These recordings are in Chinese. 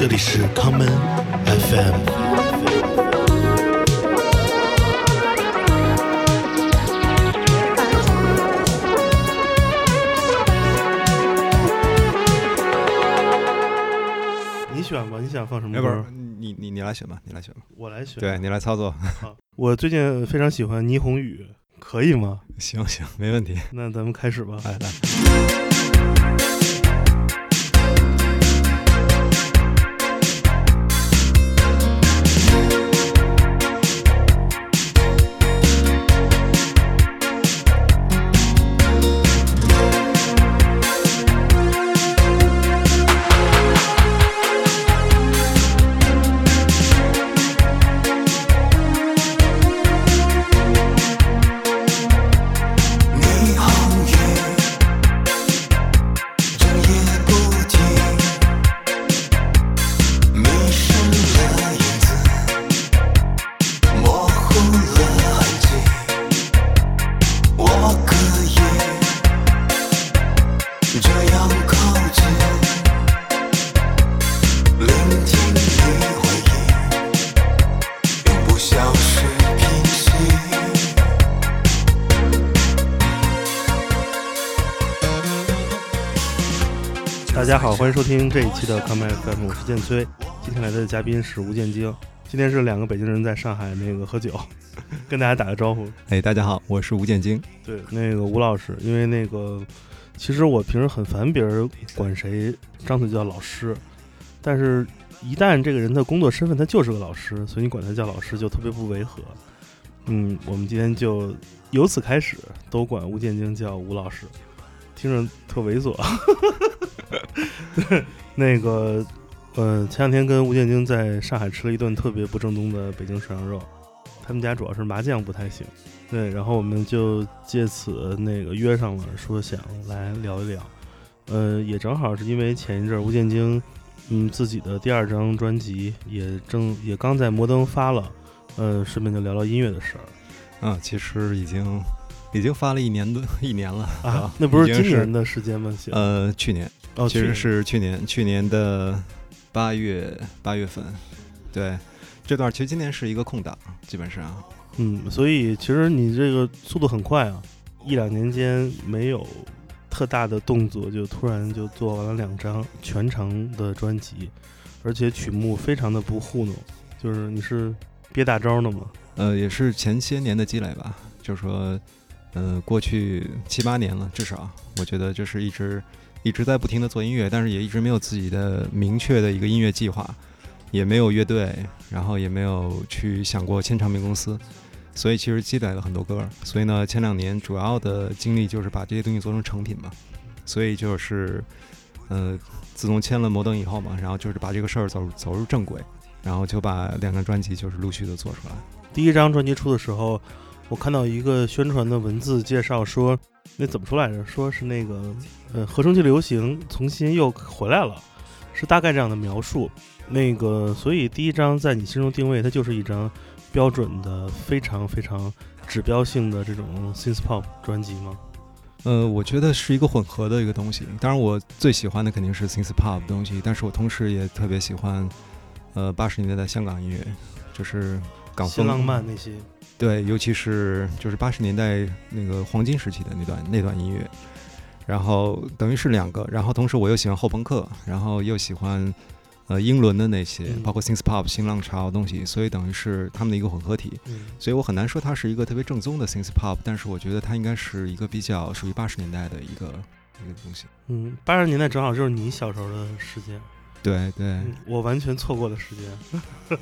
这里是 common FM。你选吧，你想放什么歌？你你你来选吧，你来选吧。我来选。对你来操作，我最近非常喜欢霓虹雨，可以吗？行行，没问题。那咱们开始吧。来来，欢迎收听这一期的 Come FM，我是建崔。今天来的嘉宾是吴建京。今天是两个北京人在上海那个喝酒，跟大家打个招呼。哎，大家好，我是吴建京。对，那个吴老师，因为那个其实我平时很烦别人管谁张嘴叫老师，但是一旦这个人的工作身份他就是个老师，所以你管他叫老师就特别不违和。嗯，我们今天就由此开始都管吴建京叫吴老师，听着特猥琐。那个，呃，前两天跟吴建京在上海吃了一顿特别不正宗的北京涮羊肉，他们家主要是麻酱不太行。对，然后我们就借此那个约上了，说想来聊一聊。呃，也正好是因为前一阵吴建京，嗯，自己的第二张专辑也正也刚在摩登发了，呃，顺便就聊聊音乐的事儿啊，其实已经已经发了一年多一年了啊。那不是今年的时间吗？呃，去年哦，其实是去年去年的八月八月份，对。这段其实今年是一个空档，基本上，嗯，所以其实你这个速度很快啊，一两年间没有特大的动作，就突然就做完了两张全长的专辑，而且曲目非常的不糊弄，就是你是憋大招呢吗？呃，也是前些年的积累吧。就是说，呃，过去七八年了，至少我觉得就是一直一直在不停的做音乐，但是也一直没有自己的明确的一个音乐计划，也没有乐队，然后也没有去想过签唱片公司，所以其实积累了很多歌儿。所以呢，前两年主要的精力就是把这些东西做成成品嘛。所以就是，呃，自从签了摩登以后嘛，然后就是把这个事儿走走入正轨，然后就把两张专辑就是陆续的做出来。第一张专辑出的时候，我看到一个宣传的文字介绍说，那怎么说来着？说是那个呃合成器流行重新又回来了，是大概这样的描述。那个，所以第一张在你心中定位，它就是一张标准的、非常非常指标性的这种 synth pop 专辑吗？呃，我觉得是一个混合的一个东西。当然，我最喜欢的肯定是 synth pop 的东西，但是我同时也特别喜欢，呃，八十年代的香港音乐，就是港风浪漫那些，对，尤其是就是八十年代那个黄金时期的那段那段音乐，然后等于是两个，然后同时我又喜欢后朋克，然后又喜欢呃英伦的那些，嗯包括 synth pop 新浪潮的东西，所以等于是他们的一个混合体。嗯所以我很难说它是一个特别正宗的 synth pop，但是我觉得它应该是一个比较属于八十年代的一个一个东西。嗯，八十年代正好就是你小时候的时间。对对，嗯我完全错过的时间。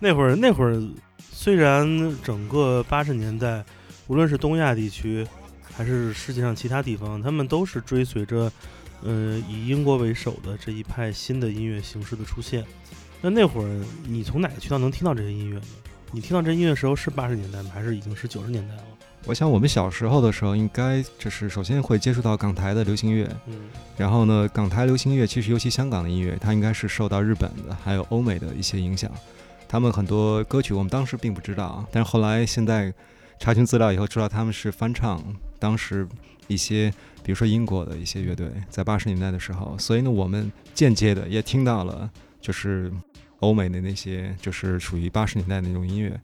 那会儿，那会儿虽然整个八十年代，无论是东亚地区还是世界上其他地方，他们都是追随着，呃，以英国为首的这一派新的音乐形式的出现。那那会儿，你从哪个渠道能听到这些音乐呢？你听到这音乐的时候是八十年代吗？还是已经是九十年代了？我想我们小时候的时候，应该就是首先会接触到港台的流行乐，嗯然后呢，港台流行乐其实尤其香港的音乐，它应该是受到日本的还有欧美的一些影响。他们很多歌曲我们当时并不知道，但是后来现在查询资料以后知道他们是翻唱当时一些，比如说英国的一些乐队在八十年代的时候，所以呢，我们间接的也听到了就是欧美的那些，就是属于八十年代那种音乐。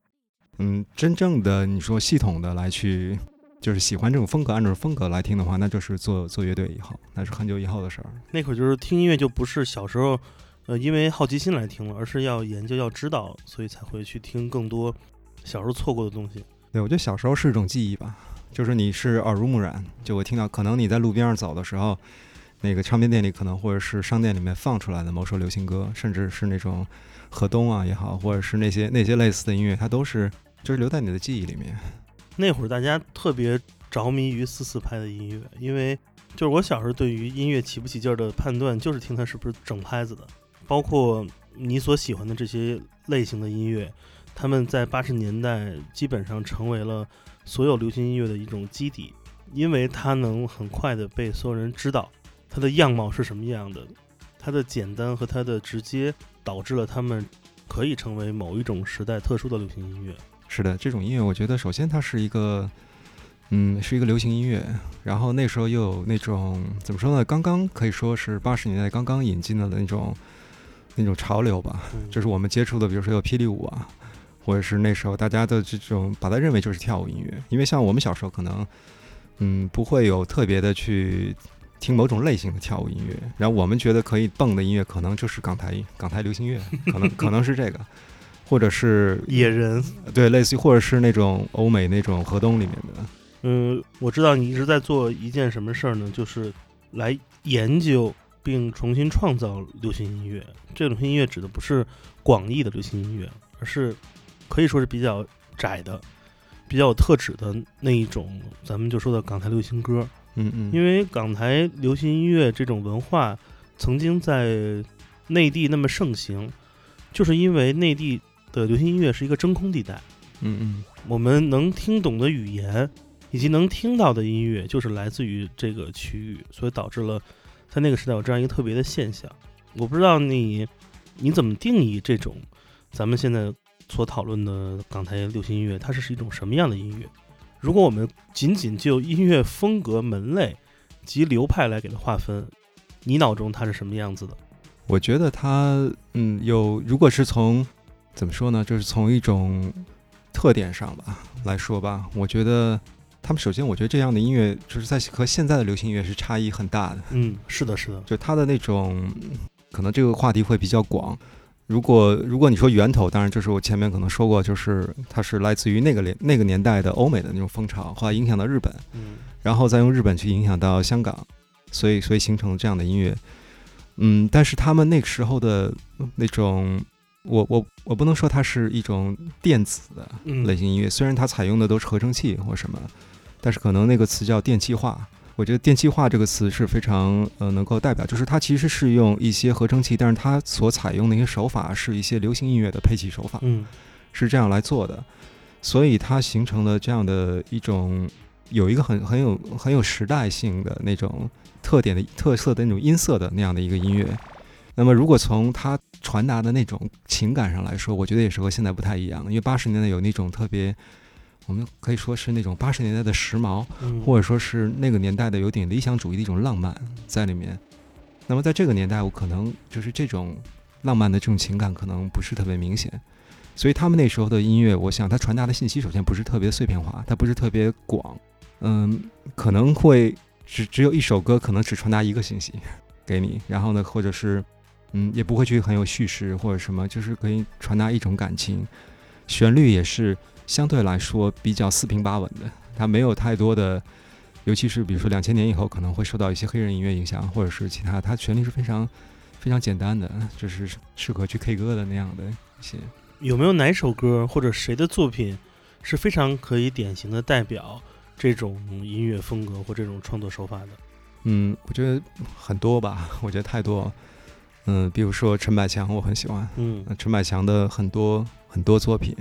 嗯，真正的你说系统的来去，就是喜欢这种风格，按照风格来听的话，那就是做做乐队以后，那是很久以后的事儿。那会儿就是听音乐就不是小时候，呃，因为好奇心来听了，而是要研究、要知道，所以才会去听更多小时候错过的东西。对，我觉得小时候是一种记忆吧，就是你是耳濡目染，就会听到，可能你在路边上走的时候，那个唱片店里可能或者是商店里面放出来的某首流行歌，甚至是那种河东啊也好，或者是那些那些类似的音乐，它都是就是留在你的记忆里面。那会儿大家特别着迷于四四拍的音乐，因为就是我小时候对于音乐起不起劲儿的判断，就是听它是不是整拍子的。包括你所喜欢的这些类型的音乐，他们在八十年代基本上成为了所有流行音乐的一种基底，因为它能很快的被所有人知道，它的样貌是什么样的，它的简单和它的直接导致了他们可以成为某一种时代特殊的流行音乐。是的，这种音乐我觉得首先它是一个，嗯，是一个流行音乐，然后那时候又有那种怎么说呢？刚刚可以说是八十年代刚刚引进的那种那种潮流吧，嗯。就是我们接触的，比如说有霹雳舞啊，或者是那时候大家的这种把它认为就是跳舞音乐，因为像我们小时候可能，嗯，不会有特别的去听某种类型的跳舞音乐，然后我们觉得可以蹦的音乐可能就是港台港台流行乐，可能可能是这个，或者是 野人，对，类似于或者是那种欧美那种河东里面的，嗯，我知道你一直在做一件什么事儿呢？就是来研究并重新创造流行音乐。这种流行音乐指的不是广义的流行音乐，而是可以说是比较窄的、比较有特指的那一种，咱们就说的港台流行歌。嗯嗯，因为港台流行音乐这种文化曾经在内地那么盛行，就是因为内地的流行音乐是一个真空地带。嗯嗯我们能听懂的语言，以及能听到的音乐，就是来自于这个区域，所以导致了在那个时代有这样一个特别的现象。我不知道你你怎么定义这种咱们现在所讨论的港台流行音乐，它是是一种什么样的音乐？如果我们仅仅就音乐风格、门类及流派来给它划分，你脑中它是什么样子的？我觉得它嗯有，如果是从怎么说呢，就是从一种特点上吧来说吧，我觉得他们首先，我觉得这样的音乐就是在和现在的流行音乐是差异很大的，嗯，是的，是的，就它的那种可能这个话题会比较广。如果如果你说源头，当然就是我前面可能说过，就是它是来自于那个年那个年代的欧美的那种风潮，后来影响到日本，嗯然后再用日本去影响到香港，所以所以形成了这样的音乐。嗯，但是他们那个时候的那种，我我我不能说它是一种电子的嗯类型音乐，虽然它采用的都是合成器或什么，但是可能那个词叫电气化。我觉得电气化这个词是非常呃能够代表，就是它其实是用一些合成器，但是它所采用的一些手法是一些流行音乐的配器手法。嗯是这样来做的，所以它形成了这样的一种有一个很很有很有时代性的那种特点的特色的那种音色的那样的一个音乐。那么，如果从它传达的那种情感上来说，我觉得也是和现在不太一样，因为八十年代有那种特别，我们可以说是那种八十年代的时髦，嗯，或者说是那个年代的有点理想主义的一种浪漫在里面。那么在这个年代，我可能就是这种浪漫的这种情感可能不是特别明显，所以他们那时候的音乐，我想它传达的信息首先不是特别碎片化，它不是特别广，嗯，可能会只只有一首歌，可能只传达一个信息给你，然后呢，或者是嗯，也不会去很有叙事或者什么，就是可以传达一种感情，旋律也是相对来说比较四平八稳的，它没有太多的。尤其是比如说两千年以后可能会受到一些黑人音乐影响，或者是其他，它旋律是非常非常简单的，就是适合去 K 歌的那样的一些。有没有哪首歌或者谁的作品是非常可以典型的代表这种音乐风格或这种创作手法的？嗯，我觉得很多吧，我觉得太多。嗯，比如说陈百强，我很喜欢。嗯呃陈百强的很多很多作品，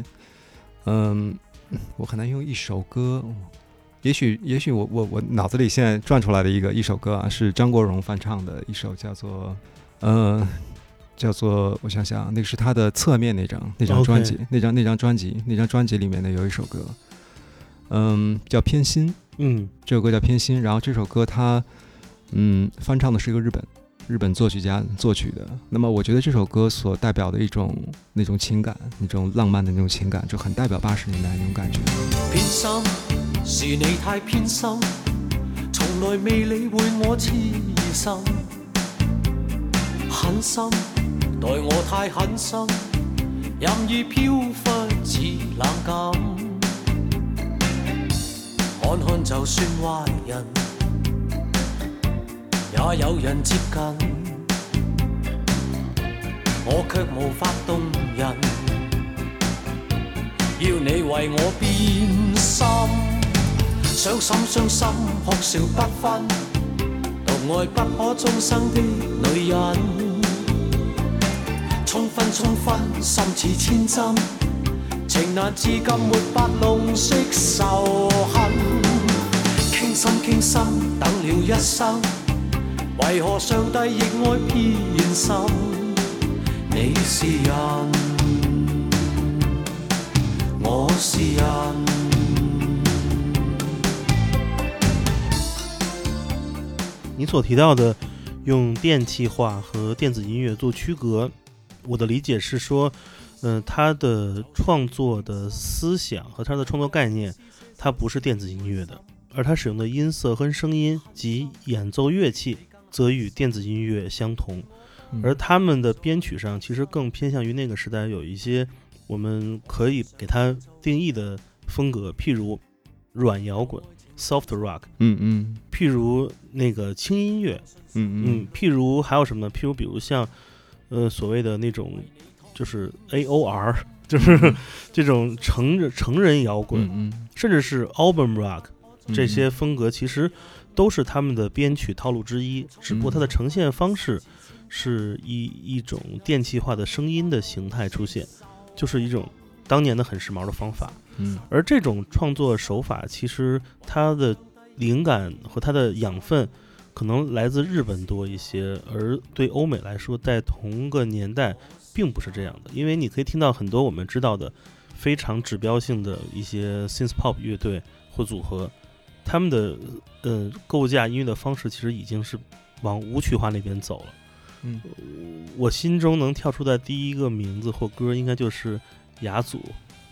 嗯，我很难用一首歌。也许，也许我我我脑子里现在转出来的一个一首歌啊，是张国荣翻唱的一首，叫做，呃，叫做我想想，那个是他的侧面那张那张专辑那张那张专辑那张专辑里面的有一首歌，嗯，叫《偏心》。嗯这首歌叫《偏心》，然后这首歌它，嗯，翻唱的是一个日本日本作曲家作曲的。那么我觉得这首歌所代表的一种那种情感，那种浪漫的那种情感，就很代表八十年代那种感觉。偏心是你太偏心，从来未理會我痴心，狠心待我太狠心，任意飘忽似冷感。看看就算壞人，也有人接近，我卻無法動人。要你為我變心，傷心傷心，哭笑不分，獨愛不可終生的女人，衝分衝分，心似千針，情難至今沒法弄熄仇恨，傾心傾心，等了一生，为何上帝亦愛偏心？你是人。我是人。你所提到的用电气化和电子音乐做区隔，我的理解是说，嗯、他的创作的思想和他的创作概念，它不是电子音乐的，而他使用的音色和声音及演奏乐器，则与电子音乐相同。嗯。而他们的编曲上其实更偏向于那个时代有一些我们可以给它定义的风格，譬如软摇滚 （soft rock），嗯嗯。譬如那个轻音乐，嗯嗯，譬如还有什么呢？譬如比如像呃所谓的那种就是 A O R，就是这种成人成人摇滚，嗯嗯。甚至是 album rock 嗯。这些风格，其实都是他们的编曲套路之一，只不过它的呈现方式是以一种电气化的声音的形态出现，就是一种当年的很时髦的方法。嗯而这种创作手法，其实它的灵感和它的养分可能来自日本多一些，而对欧美来说，在同个年代并不是这样的。因为你可以听到很多我们知道的非常指标性的一些 synth pop 乐队或组合，他们的呃构架音乐的方式其实已经是往舞曲化那边走了。嗯我心中能跳出的第一个名字或歌，应该就是雅祖。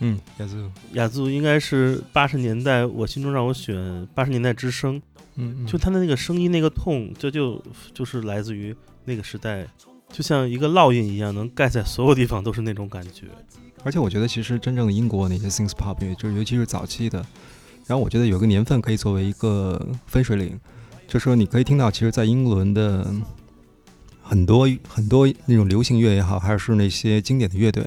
嗯，雅祖，雅祖应该是八十年代，我心中让我选八十年代之声，嗯就他的那个声音那个痛，这就就是来自于那个时代，就像一个烙印一样，能盖在所有地方都是那种感觉。而且我觉得其实真正的英国那些 synth pop 乐，就是尤其是早期的，然后我觉得有个年份可以作为一个分水岭，就说你可以听到，其实，在英伦的很多很多那种流行乐也好，还是那些经典的乐队，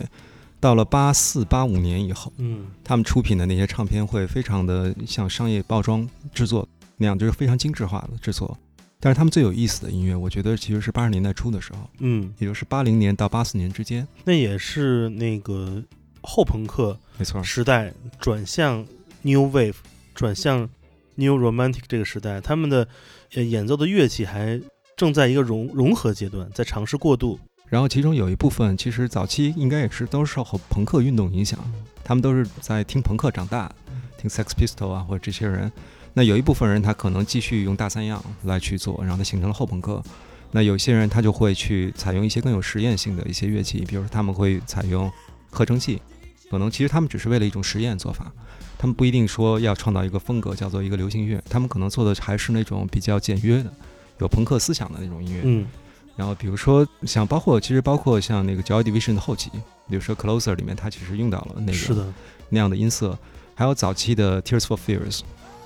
到了八四八五年以后，嗯他们出品的那些唱片会非常的像商业包装制作那样，就是非常精致化的制作。但是他们最有意思的音乐，我觉得其实是八十年代初的时候，嗯，也就是八零年到八四年之间。那也是那个后朋克没错，时代转向 New Wave，转向 New Romantic 这个时代，他们的呃演奏的乐器还正在一个融融合阶段，在尝试过渡。然后其中有一部分其实早期应该也是都是受朋克运动影响，他们都是在听朋克长大，听 Sex Pistol 啊或者这些人。那有一部分人他可能继续用大三样来去做，然后他形成了后朋克。那有些人他就会去采用一些更有实验性的一些乐器，比如说他们会采用合成器，可能其实他们只是为了一种实验做法，他们不一定说要创造一个风格叫做一个流行乐，他们可能做的还是那种比较简约的、有朋克思想的那种音乐。嗯然后比如说像包括其实包括像那个 Joy Division 的后期，比如说 Closer 里面，它其实用到了那个是的，那样的音色，还有早期的 Tears for Fears，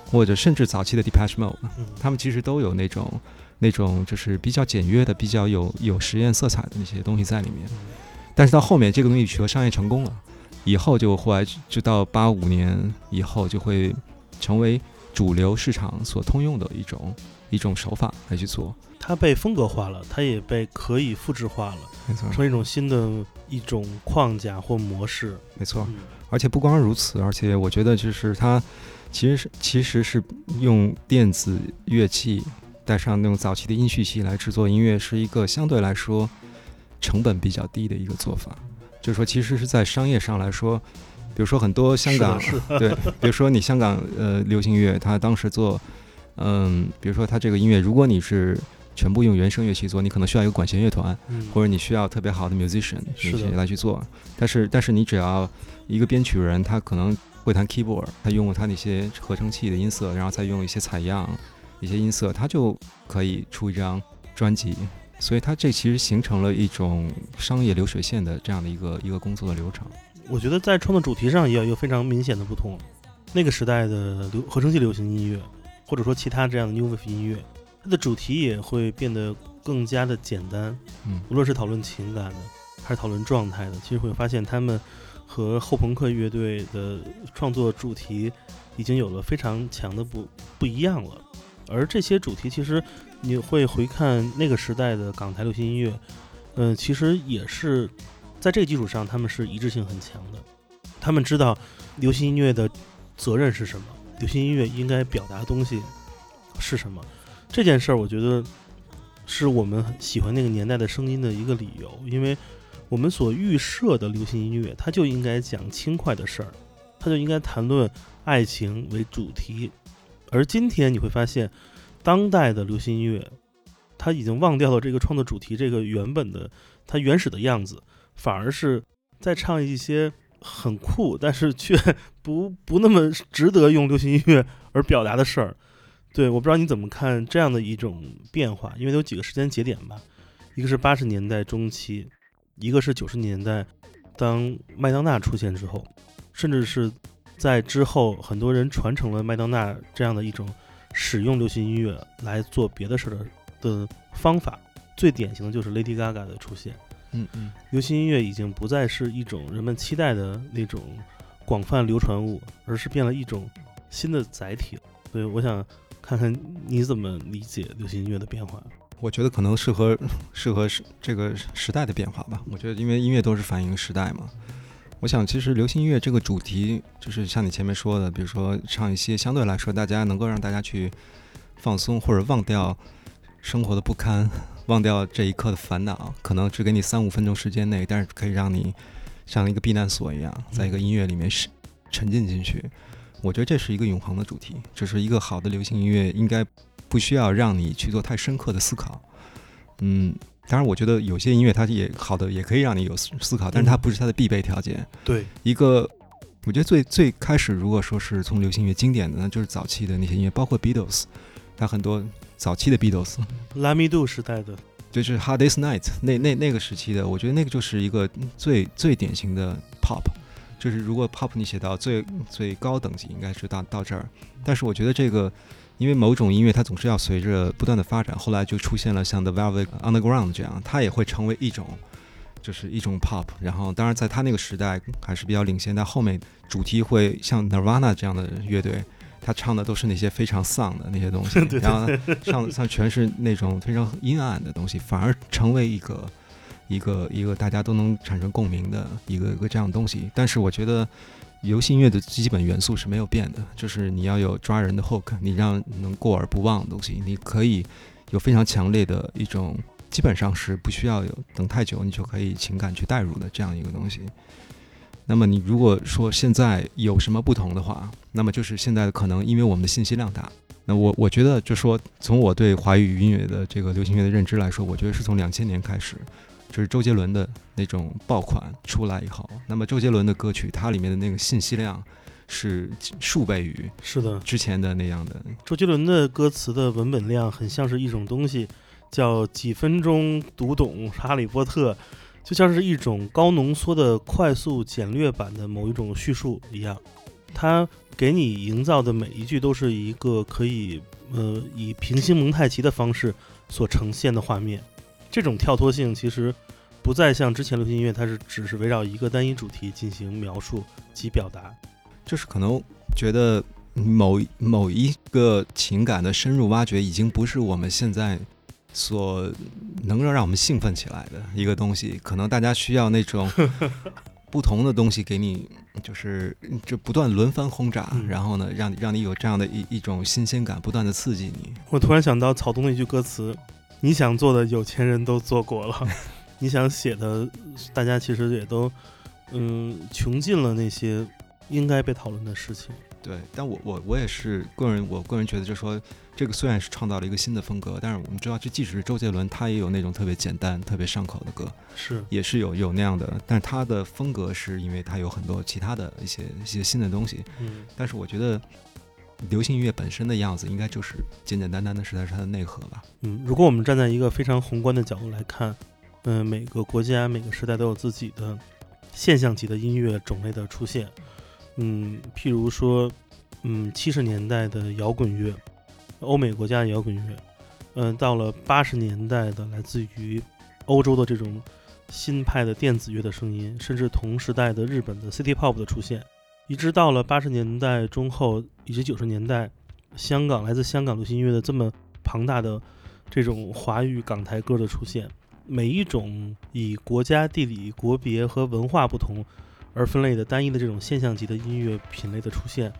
或者甚至早期的 Depeche Mode，嗯他们其实都有那种那种就是比较简约的、比较有有实验色彩的那些东西在里面。但是到后面这个东西取得商业成功了，以后就后来就到八五年以后就会成为主流市场所通用的一种一种手法来去做。它被风格化了，它也被可以复制化了，没错，成为一种新的一种框架或模式。没错。嗯而且不光如此，而且我觉得就是它其实是其实是用电子乐器带上那种早期的音序器来制作音乐，是一个相对来说成本比较低的一个做法。就是说，其实是在商业上来说，比如说很多香港对，比如说你香港呃流行乐，它当时做嗯，比如说它这个音乐，如果你是全部用原声乐器做，你可能需要一个管弦乐团，嗯，或者你需要特别好的 musician 来去做。但是但是你只要一个编曲人，他可能会弹 keyboard，他用他那些合成器的音色，然后再用一些采样、一些音色，他就可以出一张专辑。所以它这其实形成了一种商业流水线的这样的一个一个工作的流程。我觉得在创作主题上也有一个非常明显的不同。那个时代的流合成器流行音乐，或者说其他这样的 new wave 音乐，它的主题也会变得更加的简单。嗯无论是讨论情感的，还是讨论状态的，其实会发现他们和后朋克乐队的创作主题已经有了非常强的不不一样了。而这些主题，其实你会回看那个时代的港台流行音乐，嗯、其实也是在这个基础上，他们是一致性很强的。他们知道流行音乐的责任是什么，流行音乐应该表达的东西是什么。这件事儿，我觉得是我们喜欢那个年代的声音的一个理由，因为我们所预设的流行音乐，它就应该讲轻快的事儿，它就应该谈论爱情为主题。而今天你会发现，当代的流行音乐，它已经忘掉了这个创作主题这个原本的它原始的样子，反而是在唱一些很酷，但是却不不那么值得用流行音乐而表达的事儿。对，我不知道你怎么看这样的一种变化，因为有几个时间节点吧，一个是八十年代中期，一个是九十年代，当麦当娜出现之后，甚至是在之后，很多人传承了麦当娜这样的一种使用流行音乐来做别的事儿的的方法。最典型的就是 Lady Gaga 的出现，嗯嗯，流行音乐已经不再是一种人们期待的那种广泛流传物，而是变了一种新的载体。所以我想看看你怎么理解流行音乐的变化。我觉得可能适合适合时这个时代的变化吧。我觉得因为音乐都是反映时代嘛。我想其实流行音乐这个主题，就是像你前面说的，比如说唱一些相对来说大家能够让大家去放松或者忘掉生活的不堪，忘掉这一刻的烦恼，可能只给你三五分钟时间内，但是可以让你像一个避难所一样，在一个音乐里面沉沉浸进去。我觉得这是一个永恒的主题，就是一个好的流行音乐应该不需要让你去做太深刻的思考。嗯，当然，我觉得有些音乐它也好的，也可以让你有思思考，但是它不是它的必备条件。对，一个，我觉得最最开始，如果说是从流行音乐经典的，那就是早期的那些音乐，包括 Beatles，它很多早期的 Beatles，拉米杜时代的，就是 Hard Day's Night 那那那个时期的，我觉得那个就是一个最最典型的 pop，就是如果 pop 你写到最最高等级，应该是到到这儿。但是我觉得这个，因为某种音乐它总是要随着不断的发展，后来就出现了像 The Velvet Underground 这样，它也会成为一种。就是一种 pop，然后当然在他那个时代还是比较领先，但后面主题会像 Nirvana 这样的乐队，他唱的都是那些非常丧的那些东西，然后唱唱全是那种非常阴暗的东西，反而成为一个一个一个大家都能产生共鸣的一个一个这样的东西。但是我觉得流行音乐的基本元素是没有变的，就是你要有抓人的 hook，你让能过耳不忘的东西，你可以有非常强烈的一种。基本上是不需要有等太久，你就可以情感去带入的这样一个东西。那么你如果说现在有什么不同的话，那么就是现在可能因为我们的信息量大。那我我觉得就说从我对华语音乐的这个流行乐的认知来说，我觉得是从两千年开始，就是周杰伦的那种爆款出来以后，那么周杰伦的歌曲它里面的那个信息量是数倍于是的，之前的那样的。周杰伦的歌词的文本量很像是一种东西。叫几分钟读懂《哈利波特》，就像是一种高浓缩的、快速简略版的某一种叙述一样。它给你营造的每一句都是一个可以呃以平行蒙太奇的方式所呈现的画面。这种跳脱性其实不再像之前流行音乐，它是只是围绕一个单一主题进行描述及表达。就是可能觉得某某一个情感的深入挖掘，已经不是我们现在。所能够让我们兴奋起来的一个东西，可能大家需要那种 不同的东西给你，就是就不断轮番轰炸，嗯、然后呢，让让你有这样的一一种新鲜感，不断的刺激你。我突然想到草东的一句歌词：“你想做的，有钱人都做过了；你想写的，大家其实也都嗯穷尽了那些应该被讨论的事情。”对，但我我我也是个人，我个人觉得，就是说，这个虽然是创造了一个新的风格，但是我们知道，这即使是周杰伦，他也有那种特别简单、特别上口的歌，是也是有有那样的，但是他的风格是因为他有很多其他的一些一些新的东西。嗯但是我觉得，流行音乐本身的样子，应该就是简简单单的，实在是它的内核吧。嗯，如果我们站在一个非常宏观的角度来看，嗯、每个国家每个时代都有自己的现象级的音乐种类的出现。嗯，譬如说，嗯，七十年代的摇滚乐，欧美国家的摇滚乐，嗯、到了八十年代的来自于欧洲的这种新派的电子乐的声音，甚至同时代的日本的 City Pop 的出现，一直到了八十年代中后以及九十年代，香港来自香港流行音乐的这么庞大的这种华语港台歌的出现，每一种以国家地理、国别和文化不同而分类的单一的这种现象级的音乐品类的出现，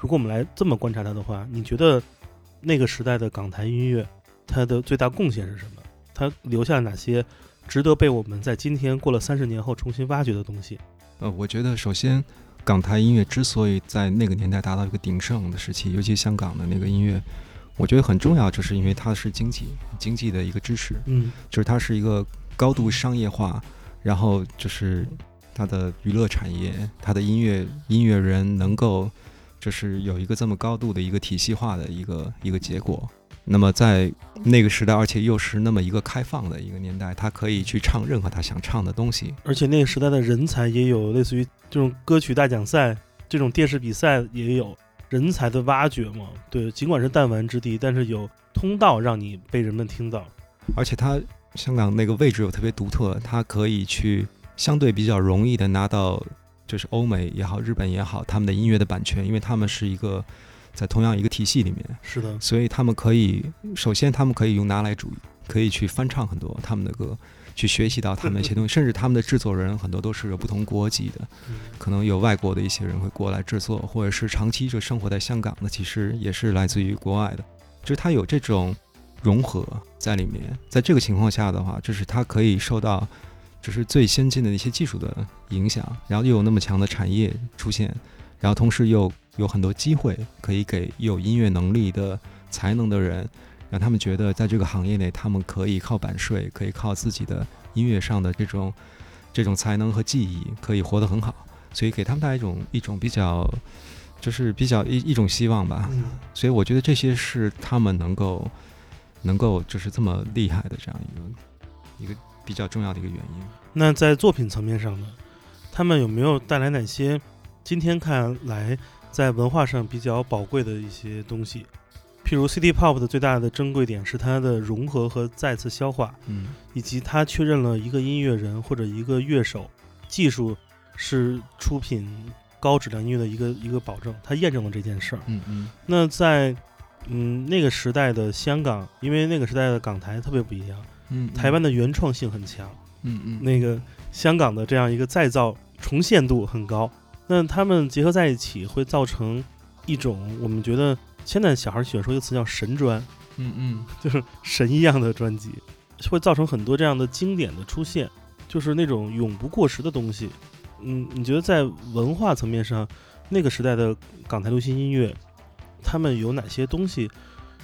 如果我们来这么观察它的话，你觉得那个时代的港台音乐它的最大贡献是什么？它留下了哪些值得被我们在今天过了三十年后重新挖掘的东西？呃，我觉得首先，港台音乐之所以在那个年代达到一个鼎盛的时期，尤其香港的那个音乐，我觉得很重要，就是因为它是经济经济的一个支持，嗯就是它是一个高度商业化，然后就是它的娱乐产业，它的音乐音乐人能够就是有一个这么高度的一个体系化的一个一个结果。那么在那个时代，而且又是那么一个开放的一个年代，他可以去唱任何他想唱的东西。而且那个时代的人才也有类似于这种歌曲大奖赛、这种电视比赛也有人才的挖掘嘛。对，尽管是弹丸之地，但是有通道让你被人们听到。而且它香港那个位置又特别独特，它可以去相对比较容易的拿到，就是欧美也好，日本也好，他们的音乐的版权，因为他们是一个在同样一个体系里面，是的，所以他们可以首先他们可以用拿来主义，可以去翻唱很多他们的歌。去学习到他们一些东西，甚至他们的制作人很多都是有不同国籍的，嗯可能有外国的一些人会过来制作，或者是长期就生活在香港的，其实也是来自于国外的，就是他有这种融合在里面。在这个情况下的话，就是他可以受到就是最先进的那些技术的影响，然后又有那么强的产业出现，然后同时又有很多机会可以给有音乐能力的才能的人，让他们觉得在这个行业内，他们可以靠版税，可以靠自己的音乐上的这种这种才能和技艺，可以活得很好。所以给他们带来一种一种比较，就是比较一一种希望吧。嗯，所以我觉得这些是他们能够能够就是这么厉害的这样一个一个比较重要的一个原因。那在作品层面上呢，他们有没有带来哪些今天看来在文化上比较宝贵的一些东西？譬如 City Pop 的最大的珍贵点是它的融合和再次消化，嗯以及它确认了一个音乐人或者一个乐手技术是出品高质量音乐的一个一个保证，它验证了这件事儿。嗯嗯那在嗯那个时代的香港，因为那个时代的港台特别不一样，嗯，台湾的原创性很强，嗯嗯那个香港的这样一个再造重现度很高，那他们结合在一起会造成一种我们觉得现在小孩喜欢说一个词叫神专，嗯嗯就是神一样的专辑，会造成很多这样的经典的出现，就是那种永不过时的东西。嗯，你觉得在文化层面上，那个时代的港台流行音乐，他们有哪些东西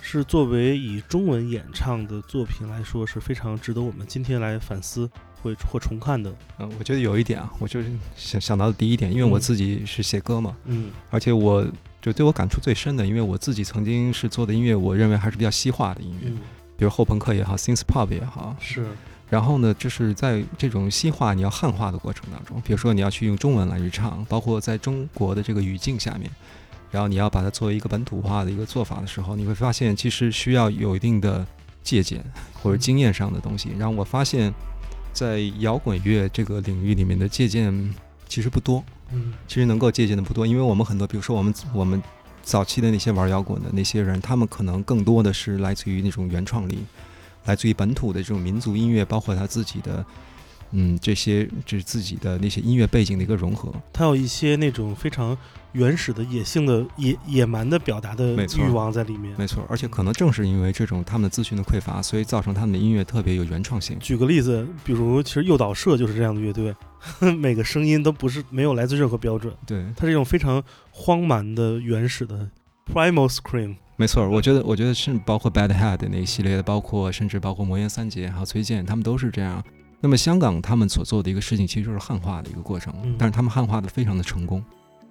是作为以中文演唱的作品来说是非常值得我们今天来反思或或重看的？嗯，我觉得有一点啊，我就是想想到的第一点，因为我嗯自己是写歌嘛，嗯而且我就对我感触最深的，因为我自己曾经是做的音乐，我认为还是比较西化的音乐，嗯，比如后朋克也好，synth pop 也好。是，然后呢，就是在这种西化、你要汉化的过程当中，比如说你要去用中文来去唱，包括在中国的这个语境下面，然后你要把它作为一个本土化的一个做法的时候，你会发现其实需要有一定的借鉴或者经验上的东西。然后我发现，在摇滚乐这个领域里面的借鉴其实不多，嗯。其实能够借鉴的不多，因为我们很多，比如说我们我们早期的那些玩摇滚的那些人，他们可能更多的是来自于那种原创力，来自于本土的这种民族音乐，包括他自己的，嗯，这些就是自己的那些音乐背景的一个融合。它有一些那种非常原始的野性的野野蛮的表达的欲望在里面。没错，而且可能正是因为这种他们的资讯的匮乏，所以造成他们的音乐特别有原创性。举个例子，比如其实诱导社就是这样的乐队，每个声音都不是没有来自任何标准，对，它是一种非常荒蛮的、原始的 primal scream。没错，我觉得，我觉得是包括 Bad Head 那一系列的，包括甚至包括魔岩三杰还有崔健，他们都是这样。那么香港他们所做的一个事情，其实就是汉化的一个过程，嗯但是他们汉化的非常的成功。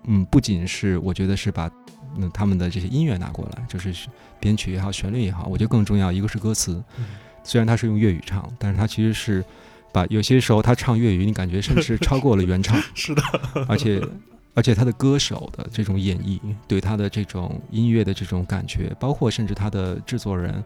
嗯，不仅是我觉得是把嗯他们的这些音乐拿过来，就是编曲也好，旋律也好，我觉得更重要一个是歌词。嗯虽然他是用粤语唱，但是他其实是把有些时候他唱粤语，你感觉甚至超过了原唱。是的，而且而且他的歌手的这种演绎，对他的这种音乐的这种感觉，包括甚至他的制作人，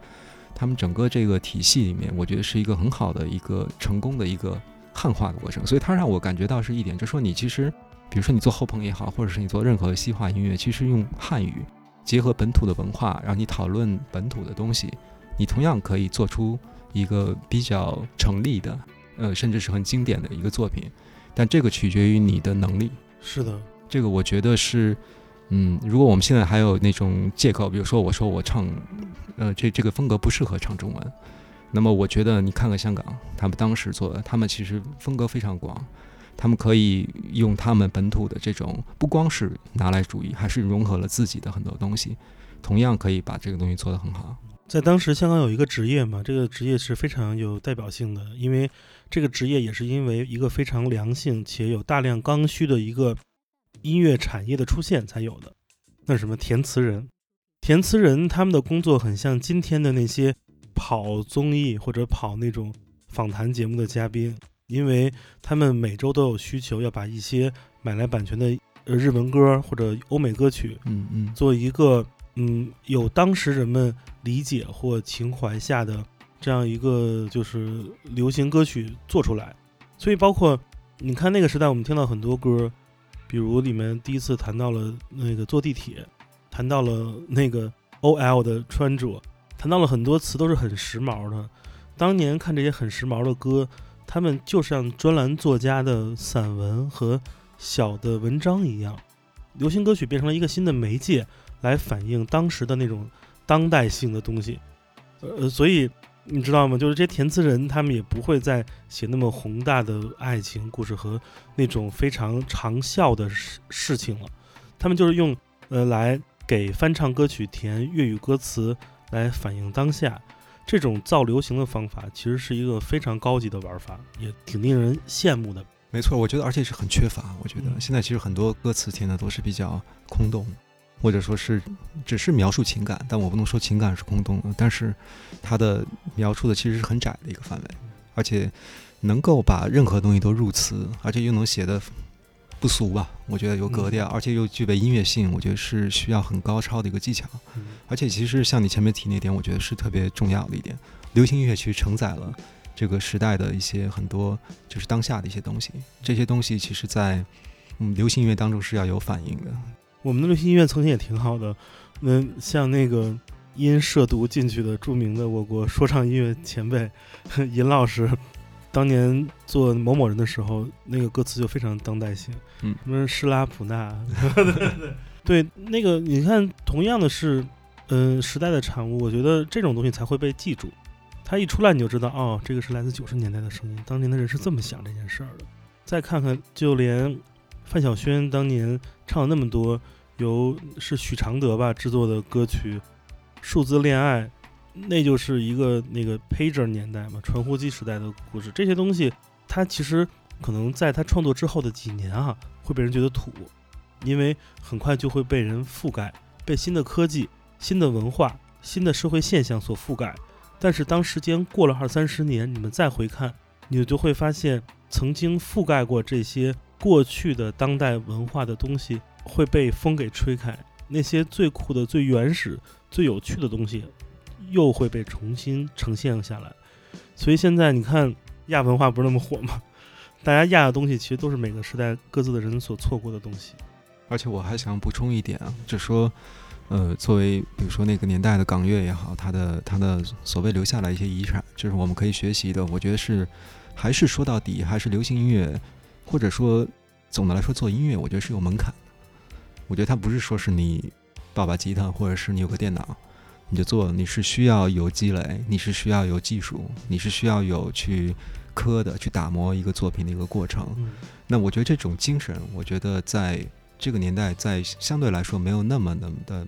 他们整个这个体系里面，我觉得是一个很好的一个成功的一个汉化的过程。所以它让我感觉到是一点，就说你其实，比如说你做后朋也好，或者是你做任何西化音乐，其实用汉语结合本土的文化，让你讨论本土的东西，你同样可以做出一个比较成立的，呃，甚至是很经典的一个作品。但这个取决于你的能力。是的，这个我觉得是，嗯，如果我们现在还有那种借口，比如说我说我唱，呃，这这个风格不适合唱中文，那么我觉得你看看香港，他们当时做的，他们其实风格非常广，他们可以用他们本土的这种，不光是拿来主义，还是融合了自己的很多东西，同样可以把这个东西做得很好。在当时香港有一个职业嘛，这个职业是非常有代表性的，因为这个职业也是因为一个非常良性且有大量刚需的一个音乐产业的出现才有的。那是什么填词人？填词人他们的工作很像今天的那些跑综艺或者跑那种访谈节目的嘉宾，因为他们每周都有需求要把一些买来版权的呃日文歌或者欧美歌曲嗯嗯，做一个嗯有当时人们理解或情怀下的这样一个就是流行歌曲做出来，所以包括你看那个时代，我们听到很多歌，比如里面第一次谈到了那个坐地铁，谈到了那个 OL 的穿着，谈到了很多词都是很时髦的。当年看这些很时髦的歌，他们就像专栏作家的散文和小的文章一样，流行歌曲变成了一个新的媒介，来反映当时的那种当代性的东西。呃，所以你知道吗？就是这些填词人，他们也不会再写那么宏大的爱情故事和那种非常长效的事事情了。他们就是用呃来给翻唱歌曲填粤语歌词，来反映当下。这种造流行的方法，其实是一个非常高级的玩法，也挺令人羡慕的。没错，我觉得而且是很缺乏。我觉得嗯现在其实很多歌词填的都是比较空洞，或者说是只是描述情感，但我不能说情感是空洞的，但是它的描述的其实是很窄的一个范围，而且能够把任何东西都入词，而且又能写的不俗吧？我觉得有格调，而且又具备音乐性，我觉得是需要很高超的一个技巧。嗯而且其实像你前面提那点，我觉得是特别重要的一点，流行音乐其实承载了这个时代的一些很多就是当下的一些东西，这些东西其实在嗯流行音乐当中是要有反应的。我们的流行音乐曾经也挺好的，那，像那个因涉毒进去的著名的我国说唱音乐前辈 尹老师，当年做某某人的时候，那个歌词就非常当代性，嗯什么施拉普纳，对，那个你看，同样的是，嗯、时代的产物，我觉得这种东西才会被记住。它一出来你就知道，哦，这个是来自九十年代的声音，当年的人是这么想这件事儿的。再看看，就连范晓萱当年唱了那么多由是许常德吧制作的歌曲《数字恋爱》，那就是一个那个 pager 年代嘛，传呼机时代的故事。这些东西，它其实可能在他创作之后的几年啊，会被人觉得土，因为很快就会被人覆盖，被新的科技、新的文化、新的社会现象所覆盖。但是当时间过了二三十年，你们再回看，你就会发现，曾经覆盖过这些过去的当代文化的东西会被风给吹开，那些最酷的、最原始、最有趣的东西又会被重新呈现下来。所以现在你看亚文化不是那么火吗？大家亚的东西其实都是每个时代各自的人所错过的东西。而且我还想补充一点啊，就说，呃，作为比如说那个年代的港乐也好，它的它的所谓留下来一些遗产，就是我们可以学习的。我觉得是，还是说到底还是流行音乐，或者说总的来说做音乐，我觉得是有门槛的。我觉得它不是说是你抱把吉他，或者是你有个电脑你就做，你是需要有积累，你是需要有技术，你是需要有去磕的去打磨一个作品的一个过程。嗯那我觉得这种精神，我觉得在这个年代，在相对来说没有那么那么的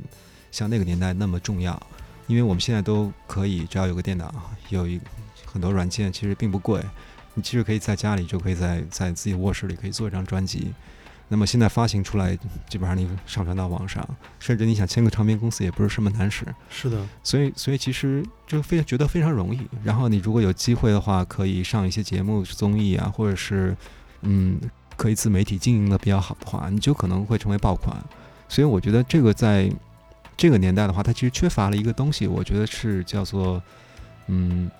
像那个年代那么重要，因为我们现在都可以，只要有个电脑，有一很多软件，其实并不贵，你其实可以在家里就可以在在自己卧室里可以做一张专辑。那么现在发行出来，基本上你上传到网上，甚至你想签个唱片公司也不是什么难事。是的，所以，所以其实就非常觉得非常容易。然后你如果有机会的话，可以上一些节目、综艺啊，或者是嗯，可以自媒体经营的比较好的话，你就可能会成为爆款。所以我觉得这个在这个年代的话，它其实缺乏了一个东西，我觉得是叫做嗯，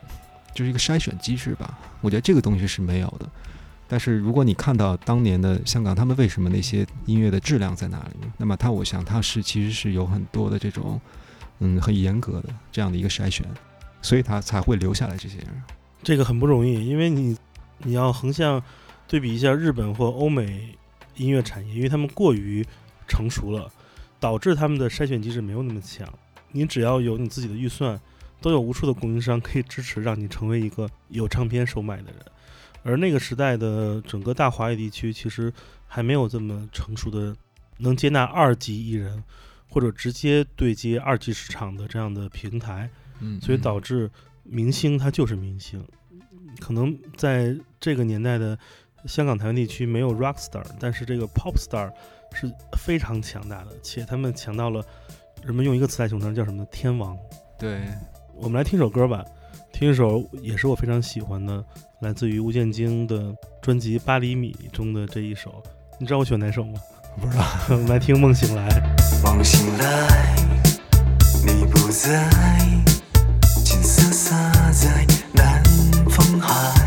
就是一个筛选机制吧。我觉得这个东西是没有的。但是如果你看到当年的香港，他们为什么那些音乐的质量在哪里？那么它，我想它是其实是有很多的这种。嗯，很严格的这样的一个筛选，所以他才会留下来这些人。这个很不容易，因为你你要横向对比一下日本或欧美音乐产业，因为他们过于成熟了，导致他们的筛选机制没有那么强。你只要有你自己的预算，都有无数的供应商可以支持，让你成为一个有唱片售卖的人。而那个时代的整个大华语地区，其实还没有这么成熟的能接纳二级艺人。或者直接对接二级市场的这样的平台，嗯，所以导致明星他就是明星。可能在这个年代的香港、台湾地区没有 rock star，但是这个 pop star 是非常强大的，且他们强到了人们用一个词来形容叫什么“天王”。对，我们来听首歌吧，听一首也是我非常喜欢的，来自于吴建京的专辑《八厘米》中的这一首。你知道我喜欢哪首吗？不知道。我们来听《梦醒来》。梦醒来，你不在，金色洒在南风海，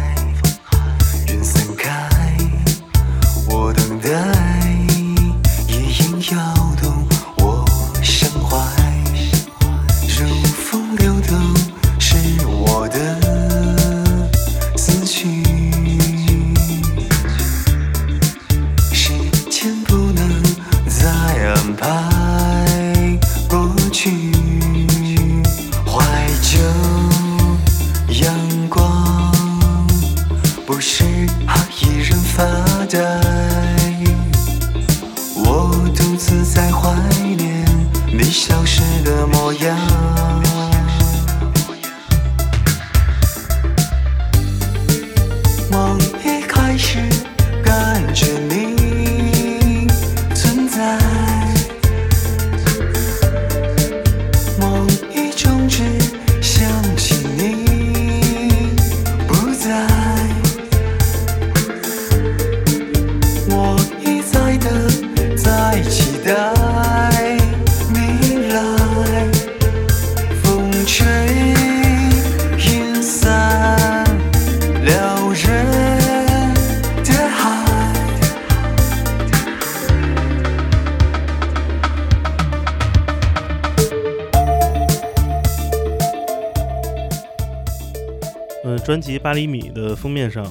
面上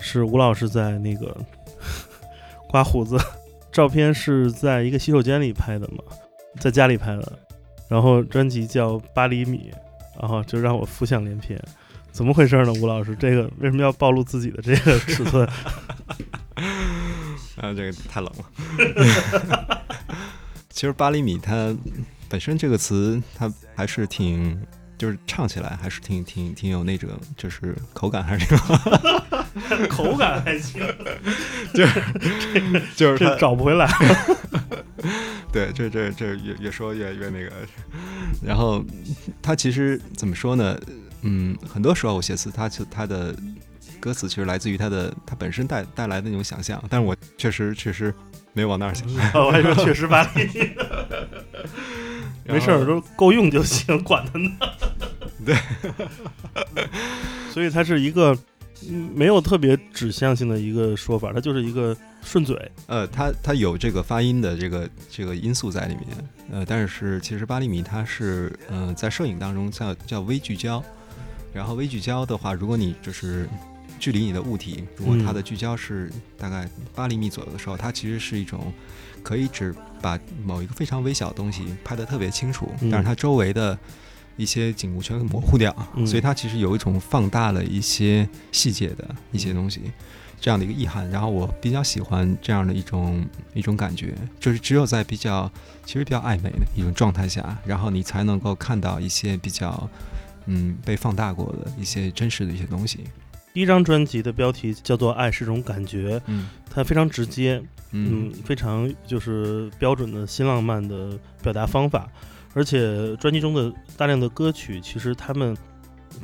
是吴老师在那个 刮胡子，照片是在一个洗手间里拍的嘛，在家里拍的。然后专辑叫《八厘米》，然后就让我浮想联翩，怎么回事呢？吴老师，这个为什么要暴露自己的这个尺寸？啊，这个太冷了。其实八厘米它本身这个词，它还是挺，就是唱起来还是挺挺挺有那种，就是口感还是挺好，口感还行，就是它这找不回来。对，这这这越越说越越那个。然后他其实怎么说呢？嗯，很多时候我写词，他就它的歌词其实来自于他的他本身带带来的那种想象，但是我确实确实没有往那儿想。我还说确实八厘米，然后没事儿，都够用就行，管他呢。对，所以它是一个嗯没有特别指向性的一个说法，它就是一个顺嘴。呃，它它有这个发音的这个这个因素在里面，呃，但是其实八厘米它是呃在摄影当中叫叫微聚焦，然后微聚焦的话，如果你就是距离你的物体，如果它的聚焦是大概八厘米左右的时候，它其实是一种可以只把某一个非常微小的东西拍得特别清楚，嗯。但是它周围的一些景物全给模糊掉，嗯所以它其实有一种放大了一些细节的一些东西，这样的一个意涵。然后我比较喜欢这样的一种一种感觉，就是只有在比较其实比较暧昧的一种状态下，然后你才能够看到一些比较嗯被放大过的一些真实的一些东西。第一张专辑的标题叫做《爱是种感觉》，嗯它非常直接，嗯嗯，非常就是标准的新浪漫的表达方法，而且专辑中的大量的歌曲，其实他们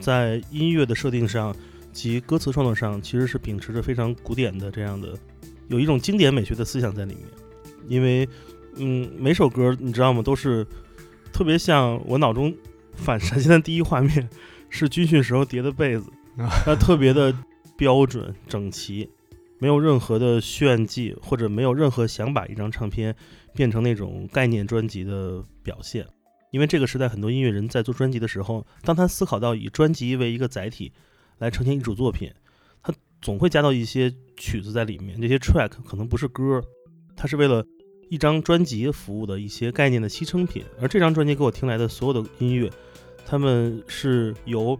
在音乐的设定上及歌词创作上，其实是秉持着非常古典的这样的，有一种经典美学的思想在里面。因为，嗯，每首歌你知道吗，都是特别像我脑中反闪现的第一画面是军训时候叠的被子，它特别的标准整齐。没有任何的炫技，或者没有任何想把一张唱片变成那种概念专辑的表现。因为这个时代，很多音乐人在做专辑的时候，当他思考到以专辑为一个载体来呈现一组作品，他总会加到一些曲子在里面。这些 track 可能不是歌，它是为了一张专辑服务的一些概念的牺牲品。而这张专辑给我听来的所有的音乐，他们是由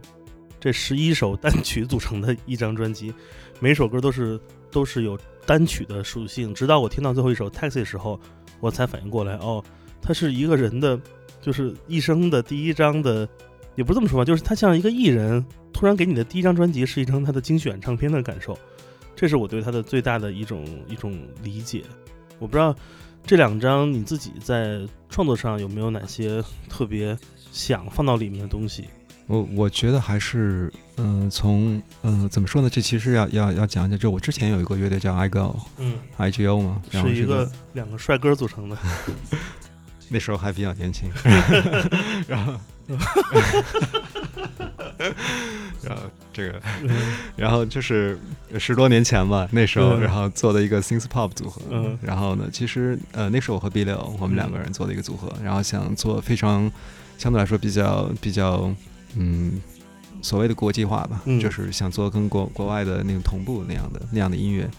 这十一首单曲组成的一张专辑，每首歌都是。都是有单曲的属性，直到我听到最后一首《Taxi》的时候，我才反应过来，哦，它是一个人的，就是一生的第一张的，也不是这么说吧，就是他像一个艺人突然给你的第一张专辑是一张他的精选唱片的感受，这是我对他的最大的一种一种理解。我不知道这两张你自己在创作上有没有哪些特别想放到里面的东西？我我觉得还是，嗯、从嗯、呃怎么说呢？这其实要要要讲一下，就我之前有一个乐队叫 I Go 嗯，I G O 嘛，然后这是一个两个帅哥组成的。那时候还比较年轻，然后，然后这个，然后就是十多年前吧，那时候，嗯。然后做的一个 Synth Pop 组合，嗯。然后呢，其实呃那时候我和 B 六我们两个人做的一个组合，然后想做非常相对来说比较比较嗯所谓的国际化吧，嗯。就是想做跟国国外的那种同步那样的那样的音乐，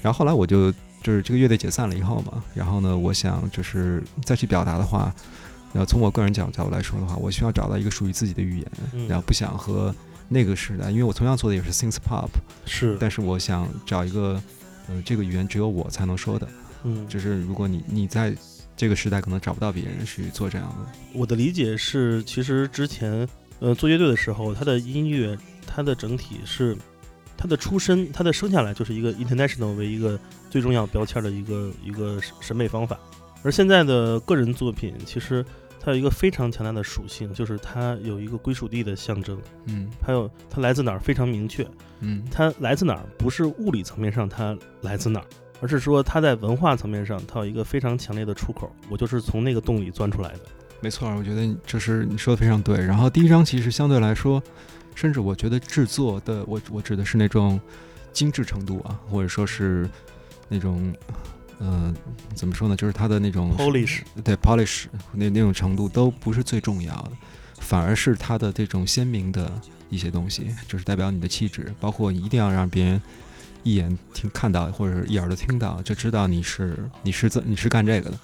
然后后来我就就是这个乐队解散了以后嘛，然后呢，我想就是再去表达的话，然后从我个人角角度来说的话，我需要找到一个属于自己的语言，嗯。然后不想和那个时代，因为我同样做的也是 synth pop，是，但是我想找一个呃这个语言只有我才能说的，嗯，就是如果你你在这个时代可能找不到别人去做这样的，我的理解是，其实之前呃做乐队的时候，它的音乐，它的整体是它的出身，他的生下来就是一个 international 为一个最重要标签的一个一个审审美方法。而现在的个人作品，其实它有一个非常强大的属性，就是它有一个归属地的象征，嗯还有它来自哪儿非常明确。嗯它来自哪儿，不是物理层面上它来自哪儿，而是说它在文化层面上它有一个非常强烈的出口。我就是从那个洞里钻出来的。没错，我觉得就是你说的非常对。然后第一章其实相对来说，甚至我觉得制作的，我我指的是那种精致程度啊，或者说是那种，呃，怎么说呢？就是它的那种 Polish 对 polish 那那种程度都不是最重要的，反而是它的这种鲜明的一些东西，就是代表你的气质，包括你一定要让别人一眼听看到，或者一耳朵听到，就知道你是你是怎你是干这个的，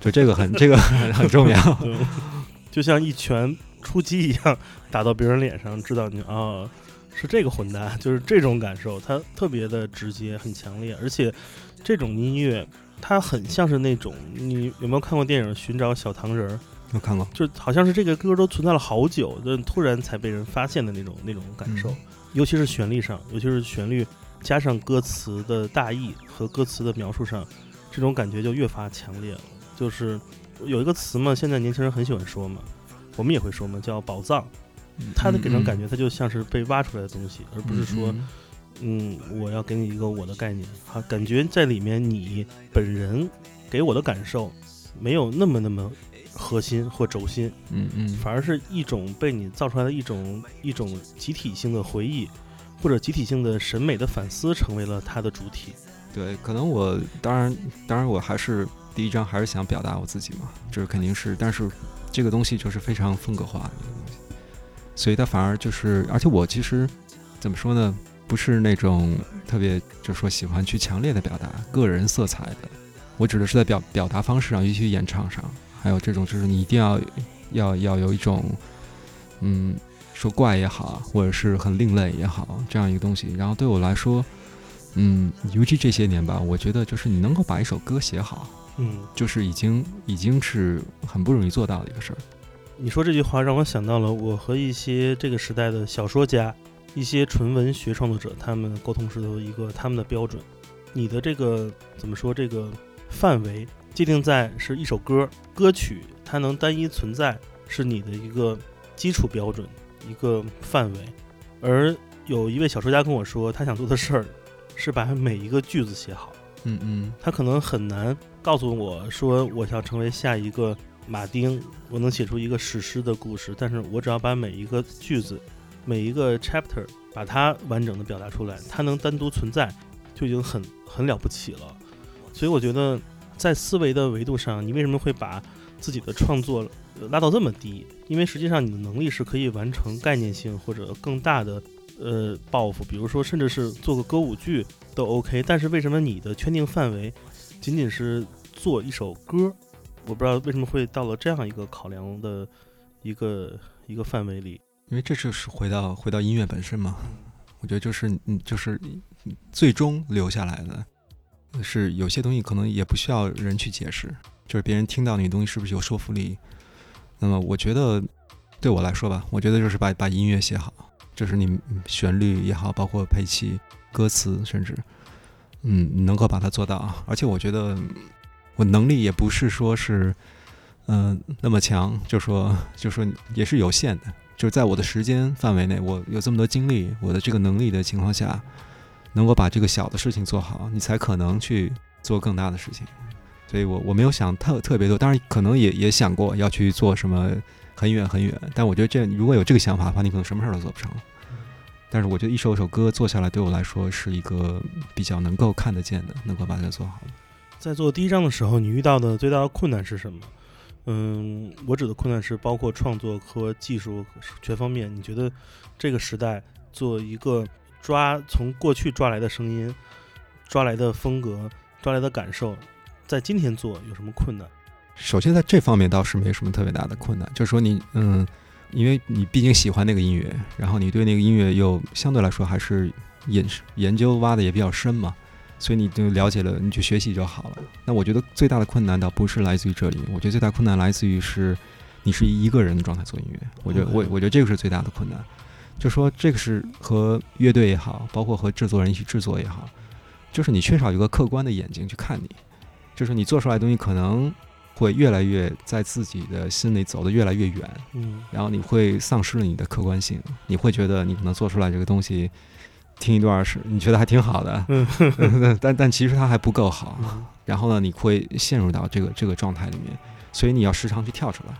就这个很这个很很重要。就像一拳出击一样打到别人脸上，知道你啊是这个混蛋，就是这种感受，它特别的直接，很强烈，而且这种音乐它很像是那种你有没有看过电影《寻找小糖人儿》？我看过，就好像是这个歌都存在了好久，但突然才被人发现的那种那种感受，嗯尤其是旋律上，尤其是旋律加上歌词的大意和歌词的描述上，这种感觉就越发强烈了。就是有一个词嘛，现在年轻人很喜欢说嘛，我们也会说嘛，叫宝藏。它的给人感觉，它就像是被挖出来的东西，而不是说，嗯，我要给你一个我的概念，哈，感觉在里面你本人给我的感受没有那么那么核心或轴心，嗯嗯，反而是一种被你造出来的一种一种集体性的回忆，或者集体性的审美的反思，成为了它的主体。对，可能我当然当然我还是第一章还是想表达我自己嘛，这肯定是，但是这个东西就是非常风格化的东西，所以它反而就是，而且我其实怎么说呢，不是那种特别就说喜欢去强烈的表达个人色彩的，我指的是在表表达方式上，尤其演唱上，还有这种就是你一定要要要有一种嗯，说怪也好，或者是很另类也好，这样一个东西。然后对我来说，嗯，尤其这些年吧，我觉得就是你能够把一首歌写好，嗯，就是已经已经是很不容易做到的一个事儿。你说这句话让我想到了我和一些这个时代的小说家、一些纯文学创作者，他们沟通时的一个他们的标准。你的这个怎么说？这个范围界定在是一首歌，歌曲它能单一存在，是你的一个基础标准，一个范围。而有一位小说家跟我说，他想做的事儿是把每一个句子写好。嗯嗯他可能很难告诉我说，我想成为下一个马丁，我能写出一个史诗的故事，但是我只要把每一个句子、每一个 chapter 把它完整的表达出来，它能单独存在，就已经很很了不起了。所以我觉得，在思维的维度上，你为什么会把自己的创作拉到这么低？因为实际上你的能力是可以完成概念性或者更大的呃抱负，比如说甚至是做个歌舞剧都 OK。但是为什么你的圈定范围仅仅是做一首歌？我不知道为什么会到了这样一个考量的一个一个范围里。因为这就是回到回到音乐本身嘛。我觉得就是嗯，就是最终留下来的，是有些东西可能也不需要人去解释，就是别人听到你东西是不是有说服力。那么我觉得对我来说吧，我觉得就是把把音乐写好，就是你嗯旋律也好，包括配器、歌词，甚至嗯能够把它做到。而且我觉得我能力也不是说是嗯、那么强，就说就说也是有限的。就是在我的时间范围内，我有这么多精力，我的这个能力的情况下，能够把这个小的事情做好，你才可能去做更大的事情。所以我我没有想特特别多，当然可能也也想过要去做什么很远很远，但我觉得这如果有这个想法的话，你可能什么事儿都做不成。但是我觉得一首一首歌做下来，对我来说是一个比较能够看得见的，能够把它做好的。在做第一章的时候，你遇到的最大的困难是什么？嗯，我指的困难是包括创作和技术全方面。你觉得这个时代做一个抓从过去抓来的声音、抓来的风格、抓来的感受，在今天做有什么困难？首先在这方面倒是没什么特别大的困难，就是说你嗯，因为你毕竟喜欢那个音乐，然后你对那个音乐又相对来说还是研研究挖的也比较深嘛，所以你就了解了，你去学习就好了。那我觉得最大的困难倒不是来自于这里，我觉得最大困难来自于是你是一个人的状态做音乐，我觉得我我觉得这个是最大的困难，就说这个是和乐队也好，包括和制作人一起制作也好，就是你缺少一个客观的眼睛去看你，就是你做出来的东西可能。会越来越在自己的心里走得越来越远，嗯然后你会丧失了你的客观性，你会觉得你可能做出来这个东西，听一段是你觉得还挺好的，嗯 但但其实它还不够好。嗯然后呢，你会陷入到这个这个状态里面，所以你要时常去跳出来，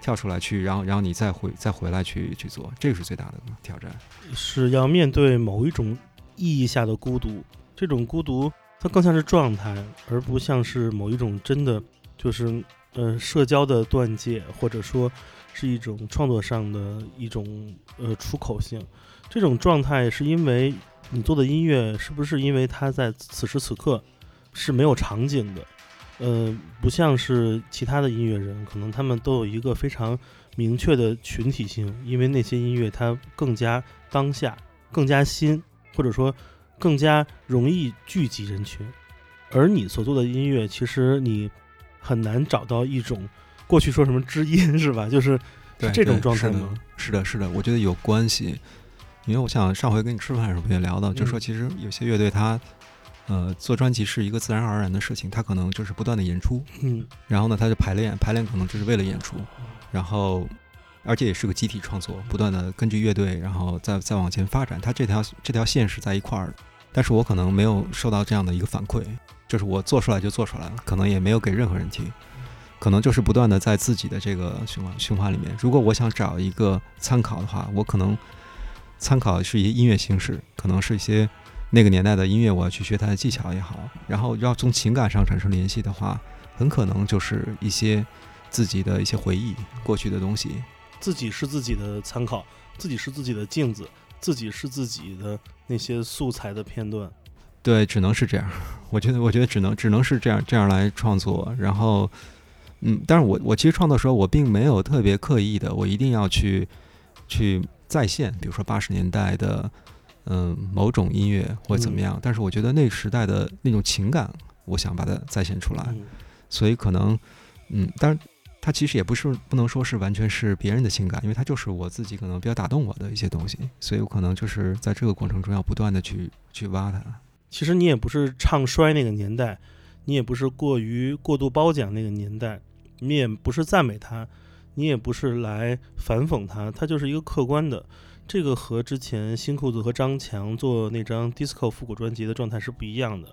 跳出来去，然后然后你再回再回来去去做，这个是最大的挑战。是要面对某一种意义下的孤独，这种孤独它更像是状态，而不像是某一种真的就是呃社交的断界，或者说是一种创作上的一种呃出口性。这种状态是因为你做的音乐是不是因为它在此时此刻是没有场景的？呃，不像是其他的音乐人，可能他们都有一个非常明确的群体性，因为那些音乐它更加当下、更加新，或者说更加容易聚集人群。而你所做的音乐，其实你很难找到一种过去说什么知音是吧？就是是这种状态吗？是的，是的，我觉得有关系，因为我想上回跟你吃饭的时候不也聊到，就说嗯。其实有些乐队它，呃，做专辑是一个自然而然的事情，它可能就是不断的演出，嗯。然后呢，他就排练，排练可能就是为了演出，然后而且也是个集体创作，不断的根据乐队，然后再再往前发展，它这条这条线是在一块儿的，但是我可能没有受到这样的一个反馈，就是我做出来就做出来了，可能也没有给任何人听。可能就是不断的在自己的这个循环循环里面。如果我想找一个参考的话，我可能参考是一些音乐形式，可能是一些那个年代的音乐，我要去学它的技巧也好。然后要从情感上产生联系的话，很可能就是一些自己的一些回忆、过去的东西。自己是自己的参考，自己是自己的镜子，自己是自己的那些素材的片段。对，只能是这样。我觉得，我觉得只能只能是这样这样来创作。然后，嗯，但是我我其实创作的时候，我并没有特别刻意的，我一定要去去再现，比如说八十年代的嗯某种音乐或者怎么样，但是我觉得那个时代的那种情感，我想把它再现出来，嗯所以可能嗯，当然。它其实也不是不能说是完全是别人的情感，因为它就是我自己可能比较打动我的一些东西，所以我可能就是在这个过程中要不断的去去挖它。其实你也不是唱衰那个年代，你也不是过于过度褒奖那个年代，你也不是赞美他，你也不是来反讽他，他就是一个客观的。这个和之前新裤子和张强做那张 disco 复古专辑的状态是不一样的。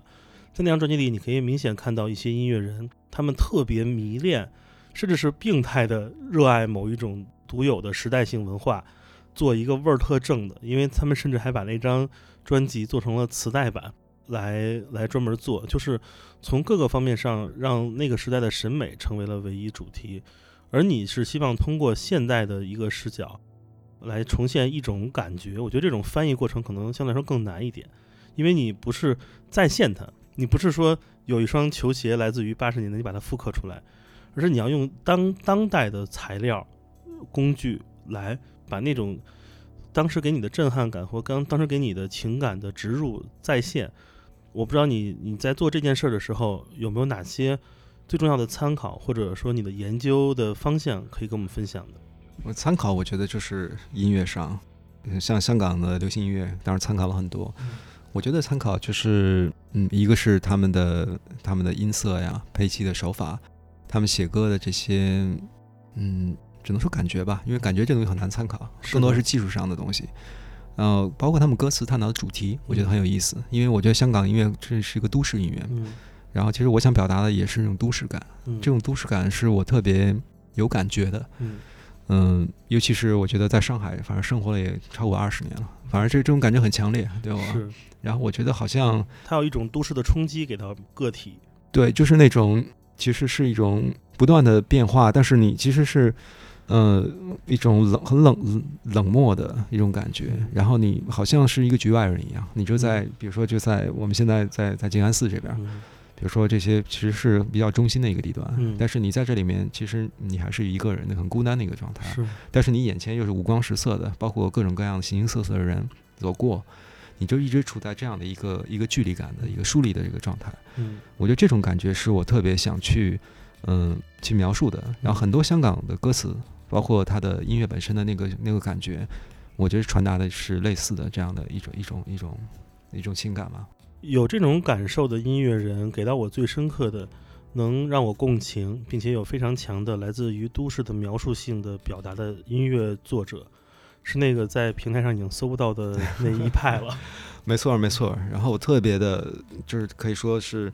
在那张专辑里，你可以明显看到一些音乐人，他们特别迷恋，甚至是病态的热爱某一种独有的时代性文化，做一个味儿特正的，因为他们甚至还把那张专辑做成了磁带版。来来专门做，就是从各个方面上让那个时代的审美成为了唯一主题，而你是希望通过现代的一个视角来重现一种感觉。我觉得这种翻译过程可能相对来说更难一点，因为你不是再现它，你不是说有一双球鞋来自于八十年代，你把它复刻出来，而是你要用当当代的材料工具来把那种当时给你的震撼感或刚当时给你的情感的植入再现。我不知道你你在做这件事儿的时候有没有哪些最重要的参考，或者说你的研究的方向可以跟我们分享的？我参考，我觉得就是音乐上，呃像香港的流行音乐，当然参考了很多。我觉得参考就是，嗯，一个是他们的他们的音色呀、配器的手法，他们写歌的这些，嗯，只能说感觉吧，因为感觉这东西很难参考，更多是技术上的东西。呃，包括他们歌词探讨的主题，我觉得很有意思，因为我觉得香港音乐这是一个都市音乐，嗯。然后其实我想表达的也是那种都市感，嗯，这种都市感是我特别有感觉的。嗯。嗯，尤其是我觉得在上海，反正生活了也超过二十年了，反正这这种感觉很强烈，对我。是。然后我觉得好像它有一种都市的冲击给到个体。对，就是那种其实是一种不断的变化，但是你其实是，呃，一种冷很冷冷漠的一种感觉嗯。然后你好像是一个局外人一样，你就在比如说就在我们现在在在静安寺这边，嗯比如说这些其实是比较中心的一个地段，嗯但是你在这里面，其实你还是一个人的很孤单的一个状态。是但是你眼前又是五光十色的，包括各种各样形形色色的人走过，你就一直处在这样的一个一个距离感的一个疏离的这个状态。嗯我觉得这种感觉是我特别想去嗯去描述的。然后很多香港的歌词，包括它的音乐本身的那个那个感觉，我觉得传达的是类似的这样的一种一种一种一种情感吧。有这种感受的音乐人，给到我最深刻的，能让我共情，并且有非常强的来自于都市的描述性的表达的音乐作者，是那个在平台上已经搜不到的那一派了。没错，没错。然后我特别的，就是可以说是，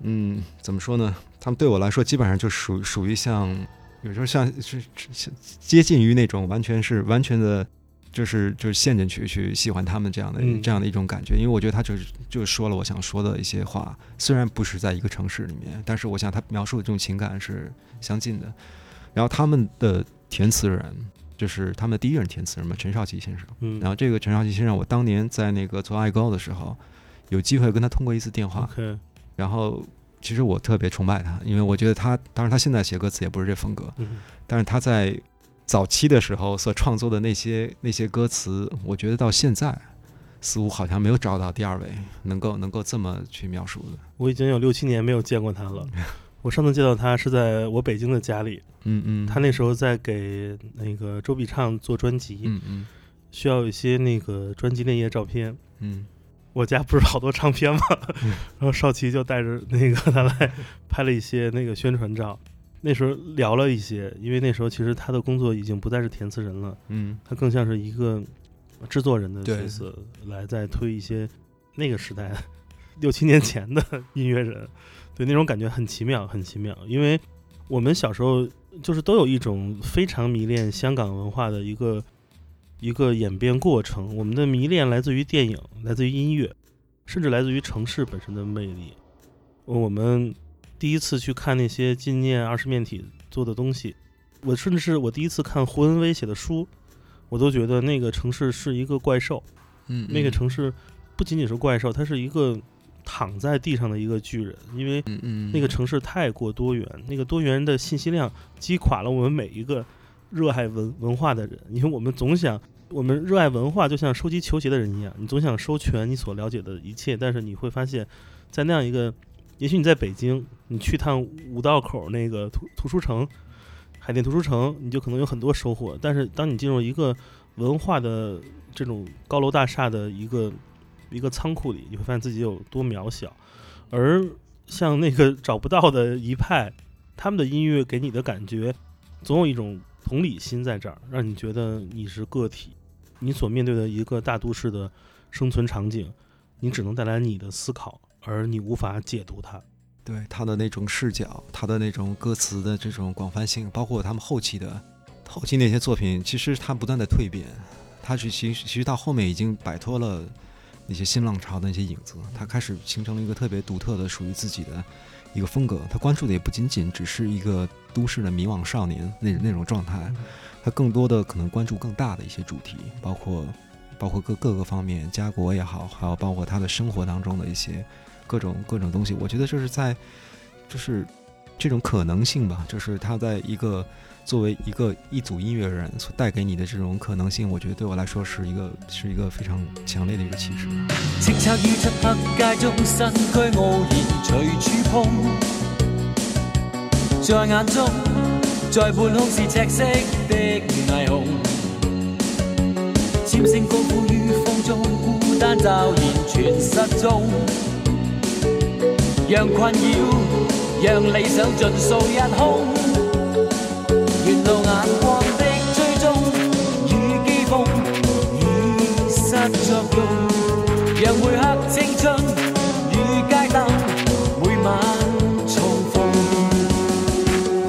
嗯，怎么说呢？他们对我来说，基本上就属属于像，有时候像是是接近于那种完全是完全的，就是就是陷进去去喜欢他们这样的、嗯这样的一种感觉。因为我觉得他就是就说了我想说的一些话，虽然不是在一个城市里面，但是我想他描述的这种情感是相近的。然后他们的填词人。就是他们的第一任填词人嘛，陈少琪先生。嗯，然后这个陈少琪先生，我当年在那个做爱高的时候，有机会跟他通过一次电话。然后其实我特别崇拜他，因为我觉得他，当然他现在写歌词也不是这风格，嗯但是他在早期的时候所创作的那些那些歌词，我觉得到现在似乎好像没有找到第二位能够能够这么去描述的。我已经有六七年没有见过他了。我上次见到他是在我北京的家里，嗯嗯，他那时候在给那个周笔畅做专辑，嗯嗯需要一些那个专辑内页照片。嗯我家不是好多唱片吗，嗯。然后少奇就带着那个他来拍了一些那个宣传照。那时候聊了一些，因为那时候其实他的工作已经不再是填词人了，嗯。他更像是一个制作人的角色，来在推一些那个时代 六七年前的音乐人，对那种感觉很奇妙，很奇妙。因为我们小时候就是都有一种非常迷恋香港文化的一个一个演变过程。我们的迷恋来自于电影，来自于音乐，甚至来自于城市本身的魅力。我们第一次去看那些纪念二十面体做的东西，我甚至是我第一次看胡文威写的书，我都觉得那个城市是一个怪兽。嗯，那个城市不仅仅是怪兽，它是一个躺在地上的一个巨人，因为那个城市太过多元，那个多元的信息量击垮了我们每一个热爱文文化的人，因为我们总想，我们热爱文化就像收集球鞋的人一样，你总想收全你所了解的一切，但是你会发现，在那样一个，也许你在北京，你去趟五道口那个图图书城，海淀图书城，你就可能有很多收获，但是当你进入一个文化的这种高楼大厦的一个一个仓库里，你会发现自己有多渺小，而像那个找不到的一派，他们的音乐给你的感觉，总有一种同理心在这儿，让你觉得你是个体，你所面对的一个大都市的生存场景，你只能带来你的思考，而你无法解读它。对他的那种视角，他的那种歌词的这种广泛性，包括他们后期的后期那些作品，其实他不断的蜕变，他是其实其实到后面已经摆脱了那些新浪潮的那些影子，他开始形成了一个特别独特的属于自己的一个风格。他关注的也不仅仅只是一个都市的迷惘少年那那种状态，他更多的可能关注更大的一些主题，包括包括各各个方面，家国也好，还有包括他的生活当中的一些。各种各种东西，我觉得这是在，就是这种可能性吧，就是他在一个作为一个一组音乐人所带给你的这种可能性，我觉得对我来说是一个是一个非常强烈的一个启示。叱咤於漆黑街中，身軀傲然隨處碰，在眼中，在半空是赤色的霓虹，尖聲高呼於風中，孤單驟然全失蹤。讓困擾，讓理想盡數一空。沿路眼光的追蹤與譏諷已失作用，讓每刻青春與街燈每晚重逢。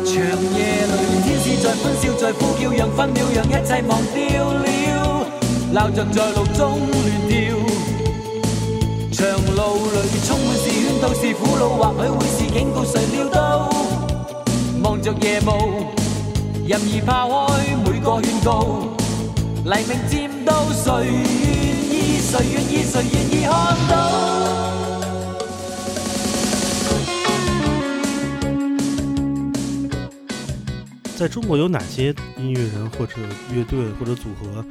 長夜裏，天使在歡笑，在呼叫，讓分秒，讓一切忘掉了，鬧着在路中亂跳。是，苦惱，或許會是警告，誰料到望着夜幕，任意拋開每個勸告，黎明漸到，誰願意？誰願意？誰願意看到？在中国有哪些音乐人或者乐队或者组合，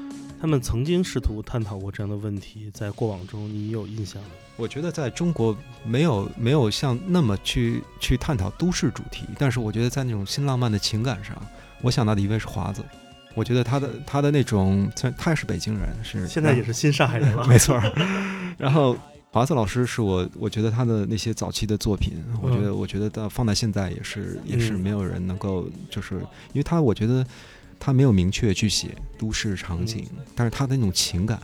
他们曾经试图探讨过这样的问题？在过往中，你有印象吗？我觉得在中国没有没有像那么去去探讨都市主题，但是我觉得在那种新浪漫的情感上，我想到的一位是华子。我觉得他的他的那种，虽然他也是北京人，是现在也是新上海人了。没错儿。然后华子老师是我，我觉得他的那些早期的作品，我觉得我觉得到放在现在也是也是嗯没有人能够，就是因为他我觉得他没有明确去写都市场景，但是他的那种情感，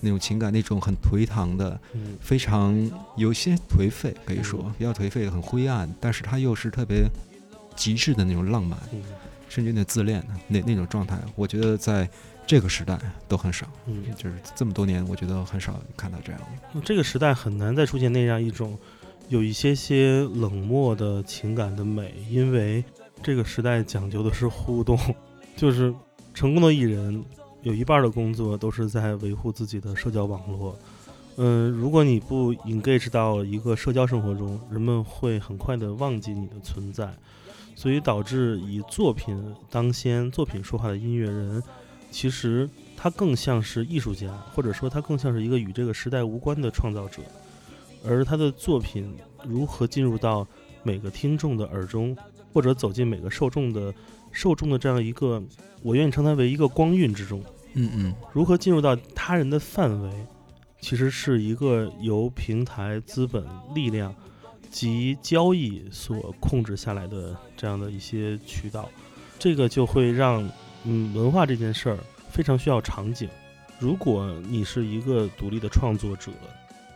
那种情感，那种很颓唐的，嗯。非常有些颓废，可以说比较颓废，很灰暗，但是他又是特别极致的那种浪漫，嗯。甚至那自恋的那那种状态，我觉得在这个时代都很少。嗯，就是这么多年，我觉得很少看到这样。的。这个时代很难再出现那样一种有一些些冷漠的情感的美，因为这个时代讲究的是互动，就是成功的艺人有一半的工作都是在维护自己的社交网络。嗯，如果你不 engage 到一个社交生活中，人们会很快的忘记你的存在，所以导致以作品当先、作品说话的音乐人，其实他更像是艺术家，或者说他更像是一个与这个时代无关的创造者，而他的作品如何进入到每个听众的耳中，或者走进每个受众的受众的这样一个，我愿意称它为一个光晕之中，嗯嗯，如何进入到他人的范围，其实是一个由平台、资本、力量及交易所控制下来的这样的一些渠道，这个就会让嗯文化这件事儿非常需要场景。如果你是一个独立的创作者，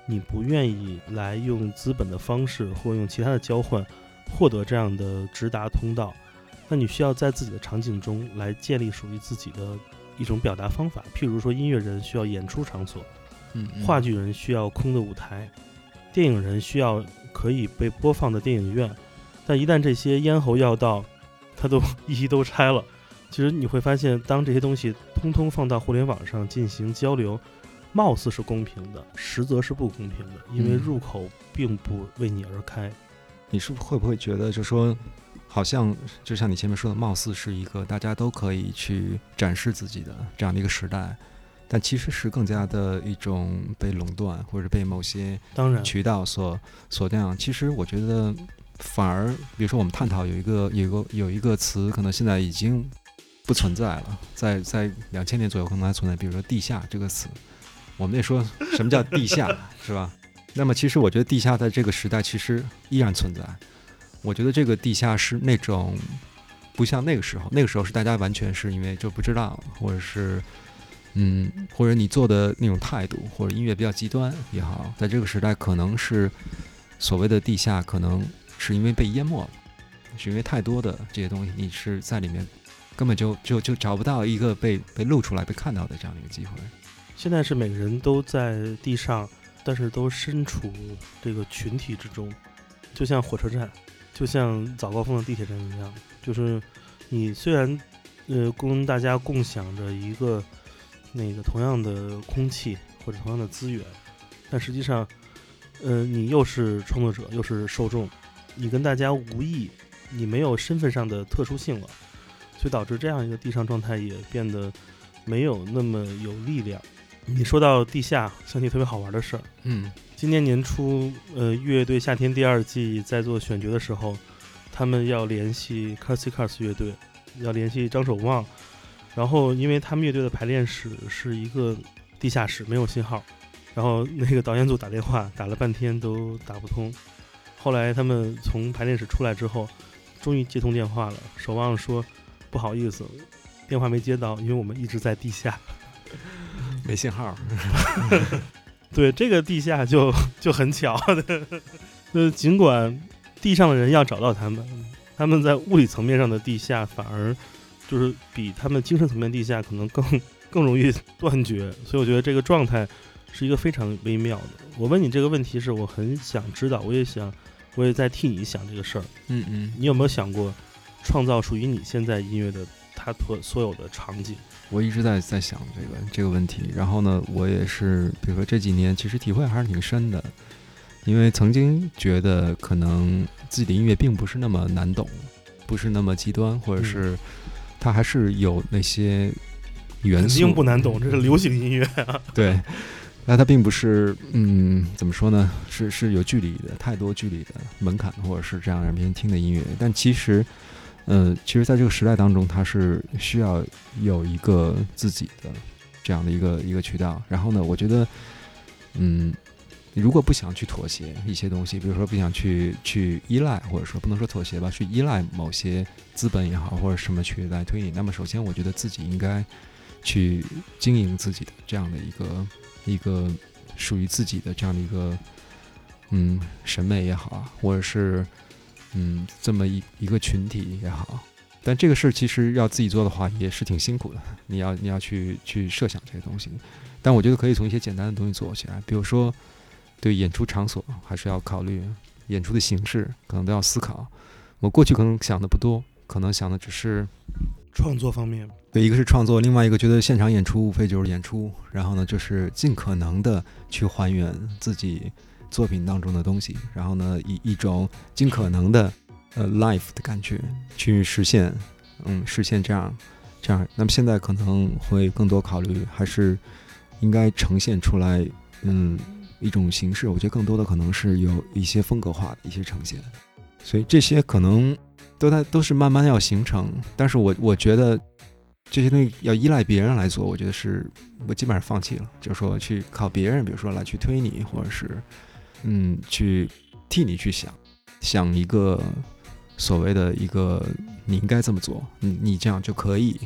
你不愿意来用资本的方式或用其他的交换获得这样的直达通道，那你需要在自己的场景中来建立属于自己的一种表达方法。譬如说，音乐人需要演出场所，嗯嗯话剧人需要空的舞台，电影人需要可以被播放的电影院。但一旦这些咽喉要道，它都一 一都拆了，其实你会发现，当这些东西通通放到互联网上进行交流，貌似是公平的，实则是不公平的，因为嗯入口并不为你而开。你是不是会不会觉得，就说好像就像你前面说的，貌似是一个大家都可以去展示自己的这样的一个时代，但其实是更加的一种被垄断或者被某些当然，渠道所所那样。其实我觉得，反而比如说我们探讨有一个有一个有一个词，可能现在已经不存在了，在在两千年左右可能还存在，比如说“地下”这个词。我们得说什么叫地下，是吧？那么其实我觉得地下在这个时代其实依然存在。我觉得这个地下是那种不像那个时候，那个时候是大家完全是因为就不知道，或者是嗯，或者你做的那种态度，或者音乐比较极端也好，在这个时代可能是所谓的地下，可能是因为被淹没了，是因为太多的这些东西，你是在里面根本就就就找不到一个被被露出来、被看到的这样的一个机会。现在是每个人都在地上，但是都身处这个群体之中，就像火车站，就像早高峰的地铁站一样。就是你虽然呃跟大家共享着一个那个同样的空气或者同样的资源，但实际上，呃你又是创作者又是受众，你跟大家无异，你没有身份上的特殊性了，所以导致这样一个地上状态也变得没有那么有力量。你说到地下，想起特别好玩的事儿。嗯今年年初，呃，乐队夏天第二季在做选角的时候，他们要联系 Cars Cars 乐队，要联系张守望，然后因为他们乐队的排练室是一个地下室，没有信号，然后那个导演组打电话打了半天都打不通，后来他们从排练室出来之后，终于接通电话了，守望说不好意思，电话没接到，因为我们一直在地下。没信号。对，这个地下就就很巧的，呃，尽管地上的人要找到他们，他们在物理层面上的地下反而就是比他们精神层面地下可能更更容易断绝，所以我觉得这个状态是一个非常微妙的。我问你这个问题是我很想知道，我也想，我也在替你想这个事儿。嗯嗯，你有没有想过创造属于你现在音乐的它所所有的场景？我一直在在想这个这个问题，然后呢，我也是，比如说这几年，其实体会还是挺深的，因为曾经觉得可能自己的音乐并不是那么难懂，不是那么极端，或者是它还是有那些元肯素定不难懂，这是流行音乐啊。对，那它并不是，嗯，怎么说呢？是是有距离的，太多距离的门槛，或者是这样让别人听的音乐。但其实，呃，其实在这个时代当中，它是需要有一个自己的这样的一个一个渠道。然后呢，我觉得，嗯，如果不想去妥协一些东西，比如说不想去去依赖，或者说不能说妥协吧，去依赖某些资本也好，或者什么去来推你，那么首先我觉得自己应该去经营自己的这样的一个一个属于自己的这样的一个嗯审美也好啊，或者是嗯这么一一个群体也好，但这个事儿其实要自己做的话也是挺辛苦的，你要你要去去设想这些东西，但我觉得可以从一些简单的东西做起来，比如说对演出场所还是要考虑，演出的形式可能都要思考。我过去可能想的不多，可能想的只是创作方面，对，一个是创作，另外一个觉得现场演出无非就是演出，然后呢，就是尽可能的去还原自己作品当中的东西，然后呢，以一种尽可能的呃 life 的感觉去实现，嗯，实现这样这样。那么现在可能会更多考虑，还是应该呈现出来，嗯，一种形式。我觉得更多的可能是有一些风格化的一些呈现，所以这些可能。都在都是慢慢要形成，但是我我觉得这些东西要依赖别人来做，我觉得是我基本上放弃了，就是说去靠别人，比如说来去推你，或者是嗯去替你去想想一个所谓的一个你应该这么做，你你这样就可以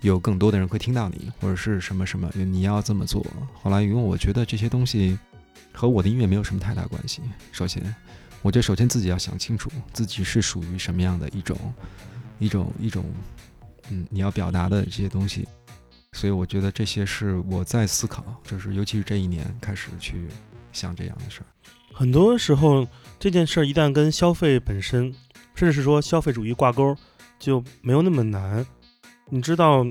有更多的人会听到你，或者是什么什么你要这么做。后来因为我觉得这些东西和我的音乐没有什么太大关系，首先。我觉得首先自己要想清楚自己是属于什么样的一种一种一种，嗯，你要表达的这些东西。所以我觉得这些是我在思考，就是尤其是这一年开始去想这样的事儿。很多时候这件事儿一旦跟消费本身，甚至是说消费主义挂钩，就没有那么难。你知道，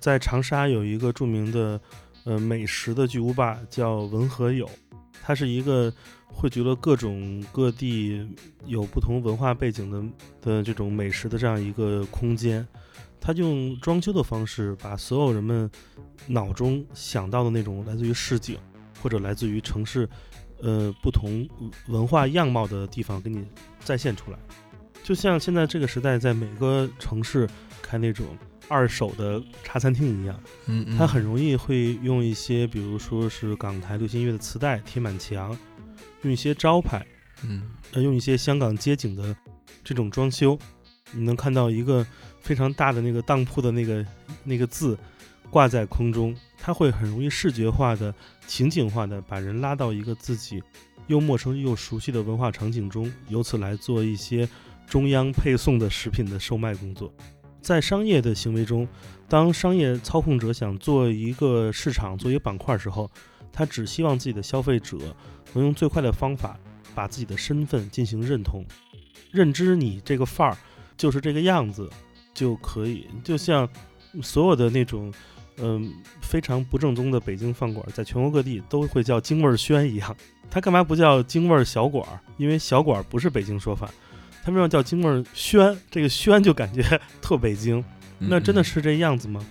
在长沙有一个著名的呃美食的巨无霸叫文和友，它是一个。汇聚了各种各地有不同文化背景的的这种美食的这样一个空间。他用装修的方式，把所有人们脑中想到的那种来自于市井或者来自于城市，呃，不同文化样貌的地方给你再现出来。就像现在这个时代，在每个城市开那种二手的茶餐厅一样，嗯嗯，它很容易会用一些，比如说是港台流行音乐的磁带贴满墙，用一些招牌，嗯。呃，用一些香港街景的这种装修，你能看到一个非常大的那个当铺的那个那个字挂在空中，它会很容易视觉化的、情景化的把人拉到一个自己又陌生又熟悉的文化场景中，由此来做一些中央配送的食品的售卖工作。在商业的行为中，当商业操控者想做一个市场、做一个板块时候，他只希望自己的消费者能用最快的方法把自己的身份进行认同，认知你这个范儿就是这个样子就可以。就像所有的那种嗯非常不正宗的北京饭馆，在全国各地都会叫京味轩一样，它干嘛不叫京味小馆儿？因为小馆儿不是北京说法，他们要叫京味轩，这个轩就感觉 特北京。那真的是这样子吗？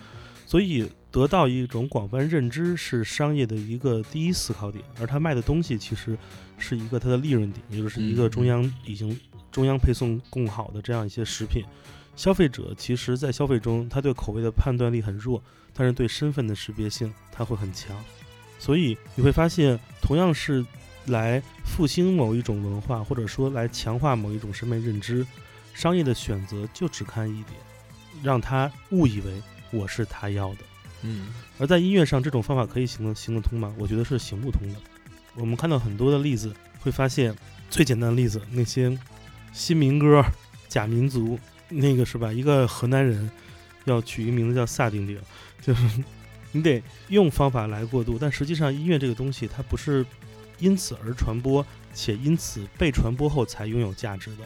所以得到一种广泛认知是商业的一个第一思考点，而他卖的东西其实是一个它的利润点，也就是一个中央已经中央配送供好的这样一些食品。消费者其实在消费中，他对口味的判断力很弱，但是对身份的识别性它会很强。所以你会发现，同样是来复兴某一种文化，或者说来强化某一种审美认知，商业的选择就只看一点，让他误以为我是他要的。嗯而在音乐上，这种方法可以行得行得通吗？我觉得是行不通的。我们看到很多的例子，会发现最简单的例子，那些新民歌、假民族，那个是吧？一个河南人要取一个名字叫萨顶顶，就是你得用方法来过渡，但实际上音乐这个东西，它不是因此而传播，且因此被传播后才拥有价值的。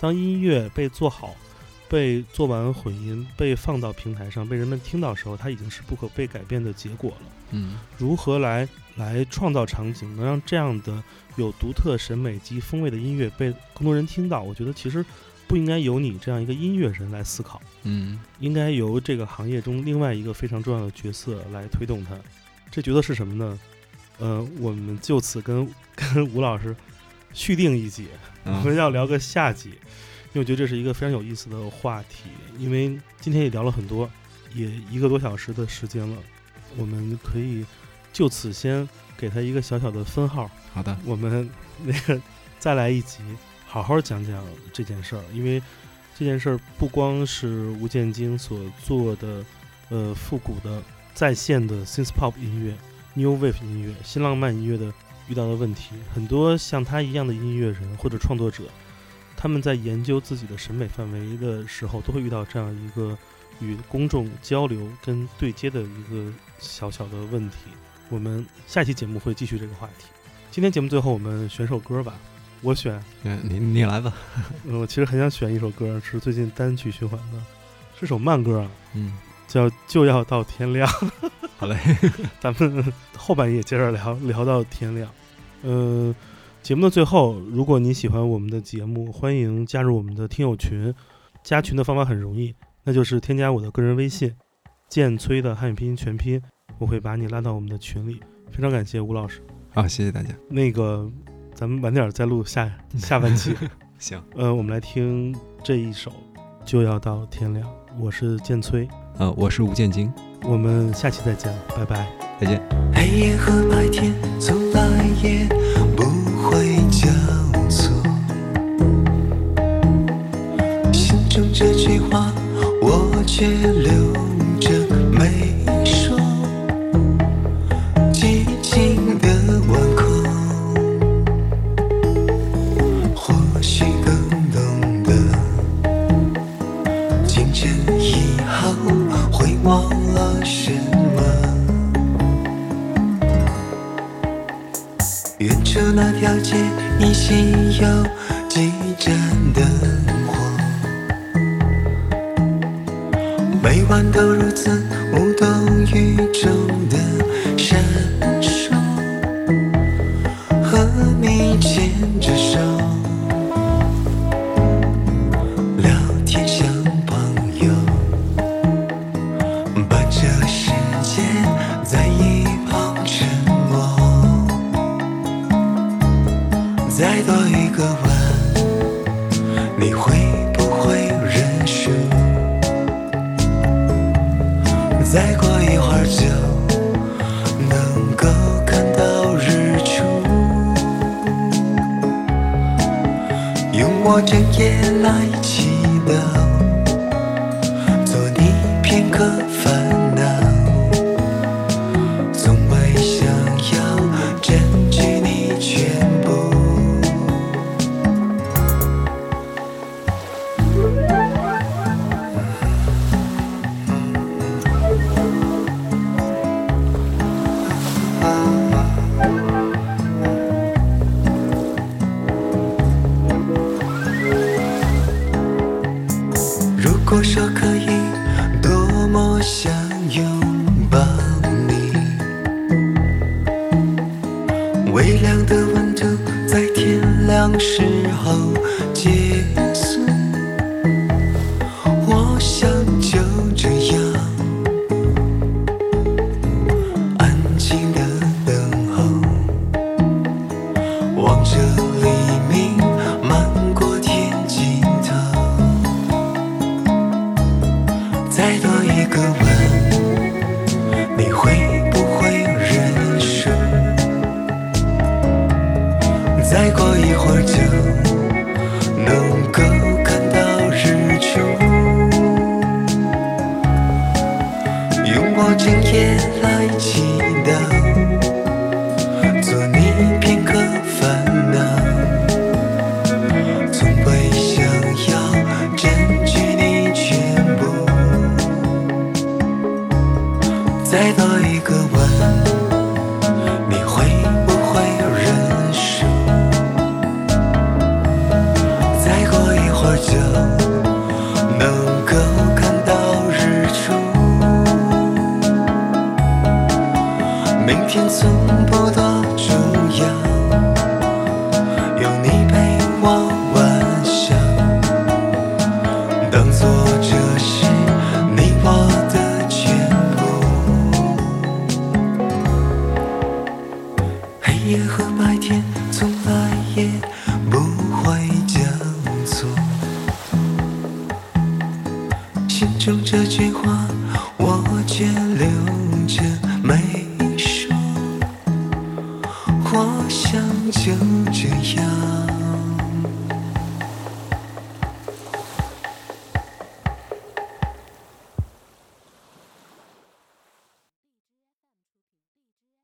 当音乐被做好、被做完混音、被放到平台上、被人们听到的时候，它已经是不可被改变的结果了。嗯如何来来创造场景，能让这样的有独特审美及风味的音乐被更多人听到？我觉得其实不应该由你这样一个音乐人来思考，嗯应该由这个行业中另外一个非常重要的角色来推动它。这角色是什么呢？呃，我们就此跟 跟吴老师续订一集，我啊们要聊个下集，因为我觉得这是一个非常有意思的话题。因为今天也聊了很多，也一个多小时的时间了，我们可以就此先给他一个小小的分号，好的，我们那个 再来一集，好好讲讲这件事儿。因为这件事儿不光是吴建京所做的，呃，复古的在线的 synth pop 音乐、new wave 音乐、新浪漫音乐的遇到的问题，很多像他一样的音乐人或者创作者，他们在研究自己的审美范围的时候，都会遇到这样一个与公众交流跟对接的一个小小的问题。我们下期节目会继续这个话题。今天节目最后我们选首歌吧，我选，嗯你你来吧，呃 我其实很想选一首歌，是最近单曲循环的，是首慢歌啊，嗯，叫《就要到天亮》。好嘞，咱们后半夜接着聊，聊到天亮。嗯、节目的最后，如果你喜欢我们的节目，欢迎加入我们的听友群。加群的方法很容易，那就是添加我的个人微信“剑崔”的汉语拼音全拼，我会把你拉到我们的群里。非常感谢吴老师。好，谢谢大家，那个，咱们晚点再录下下半期。行，呃，我们来听这一首《就要到天亮》。我是剑崔，呃，我是吴建京，我们下期再见，拜拜。再见。黑夜和白天从来也不会交错。如果说可以，多么想拥抱你。微凉的温度，在天亮时候，借。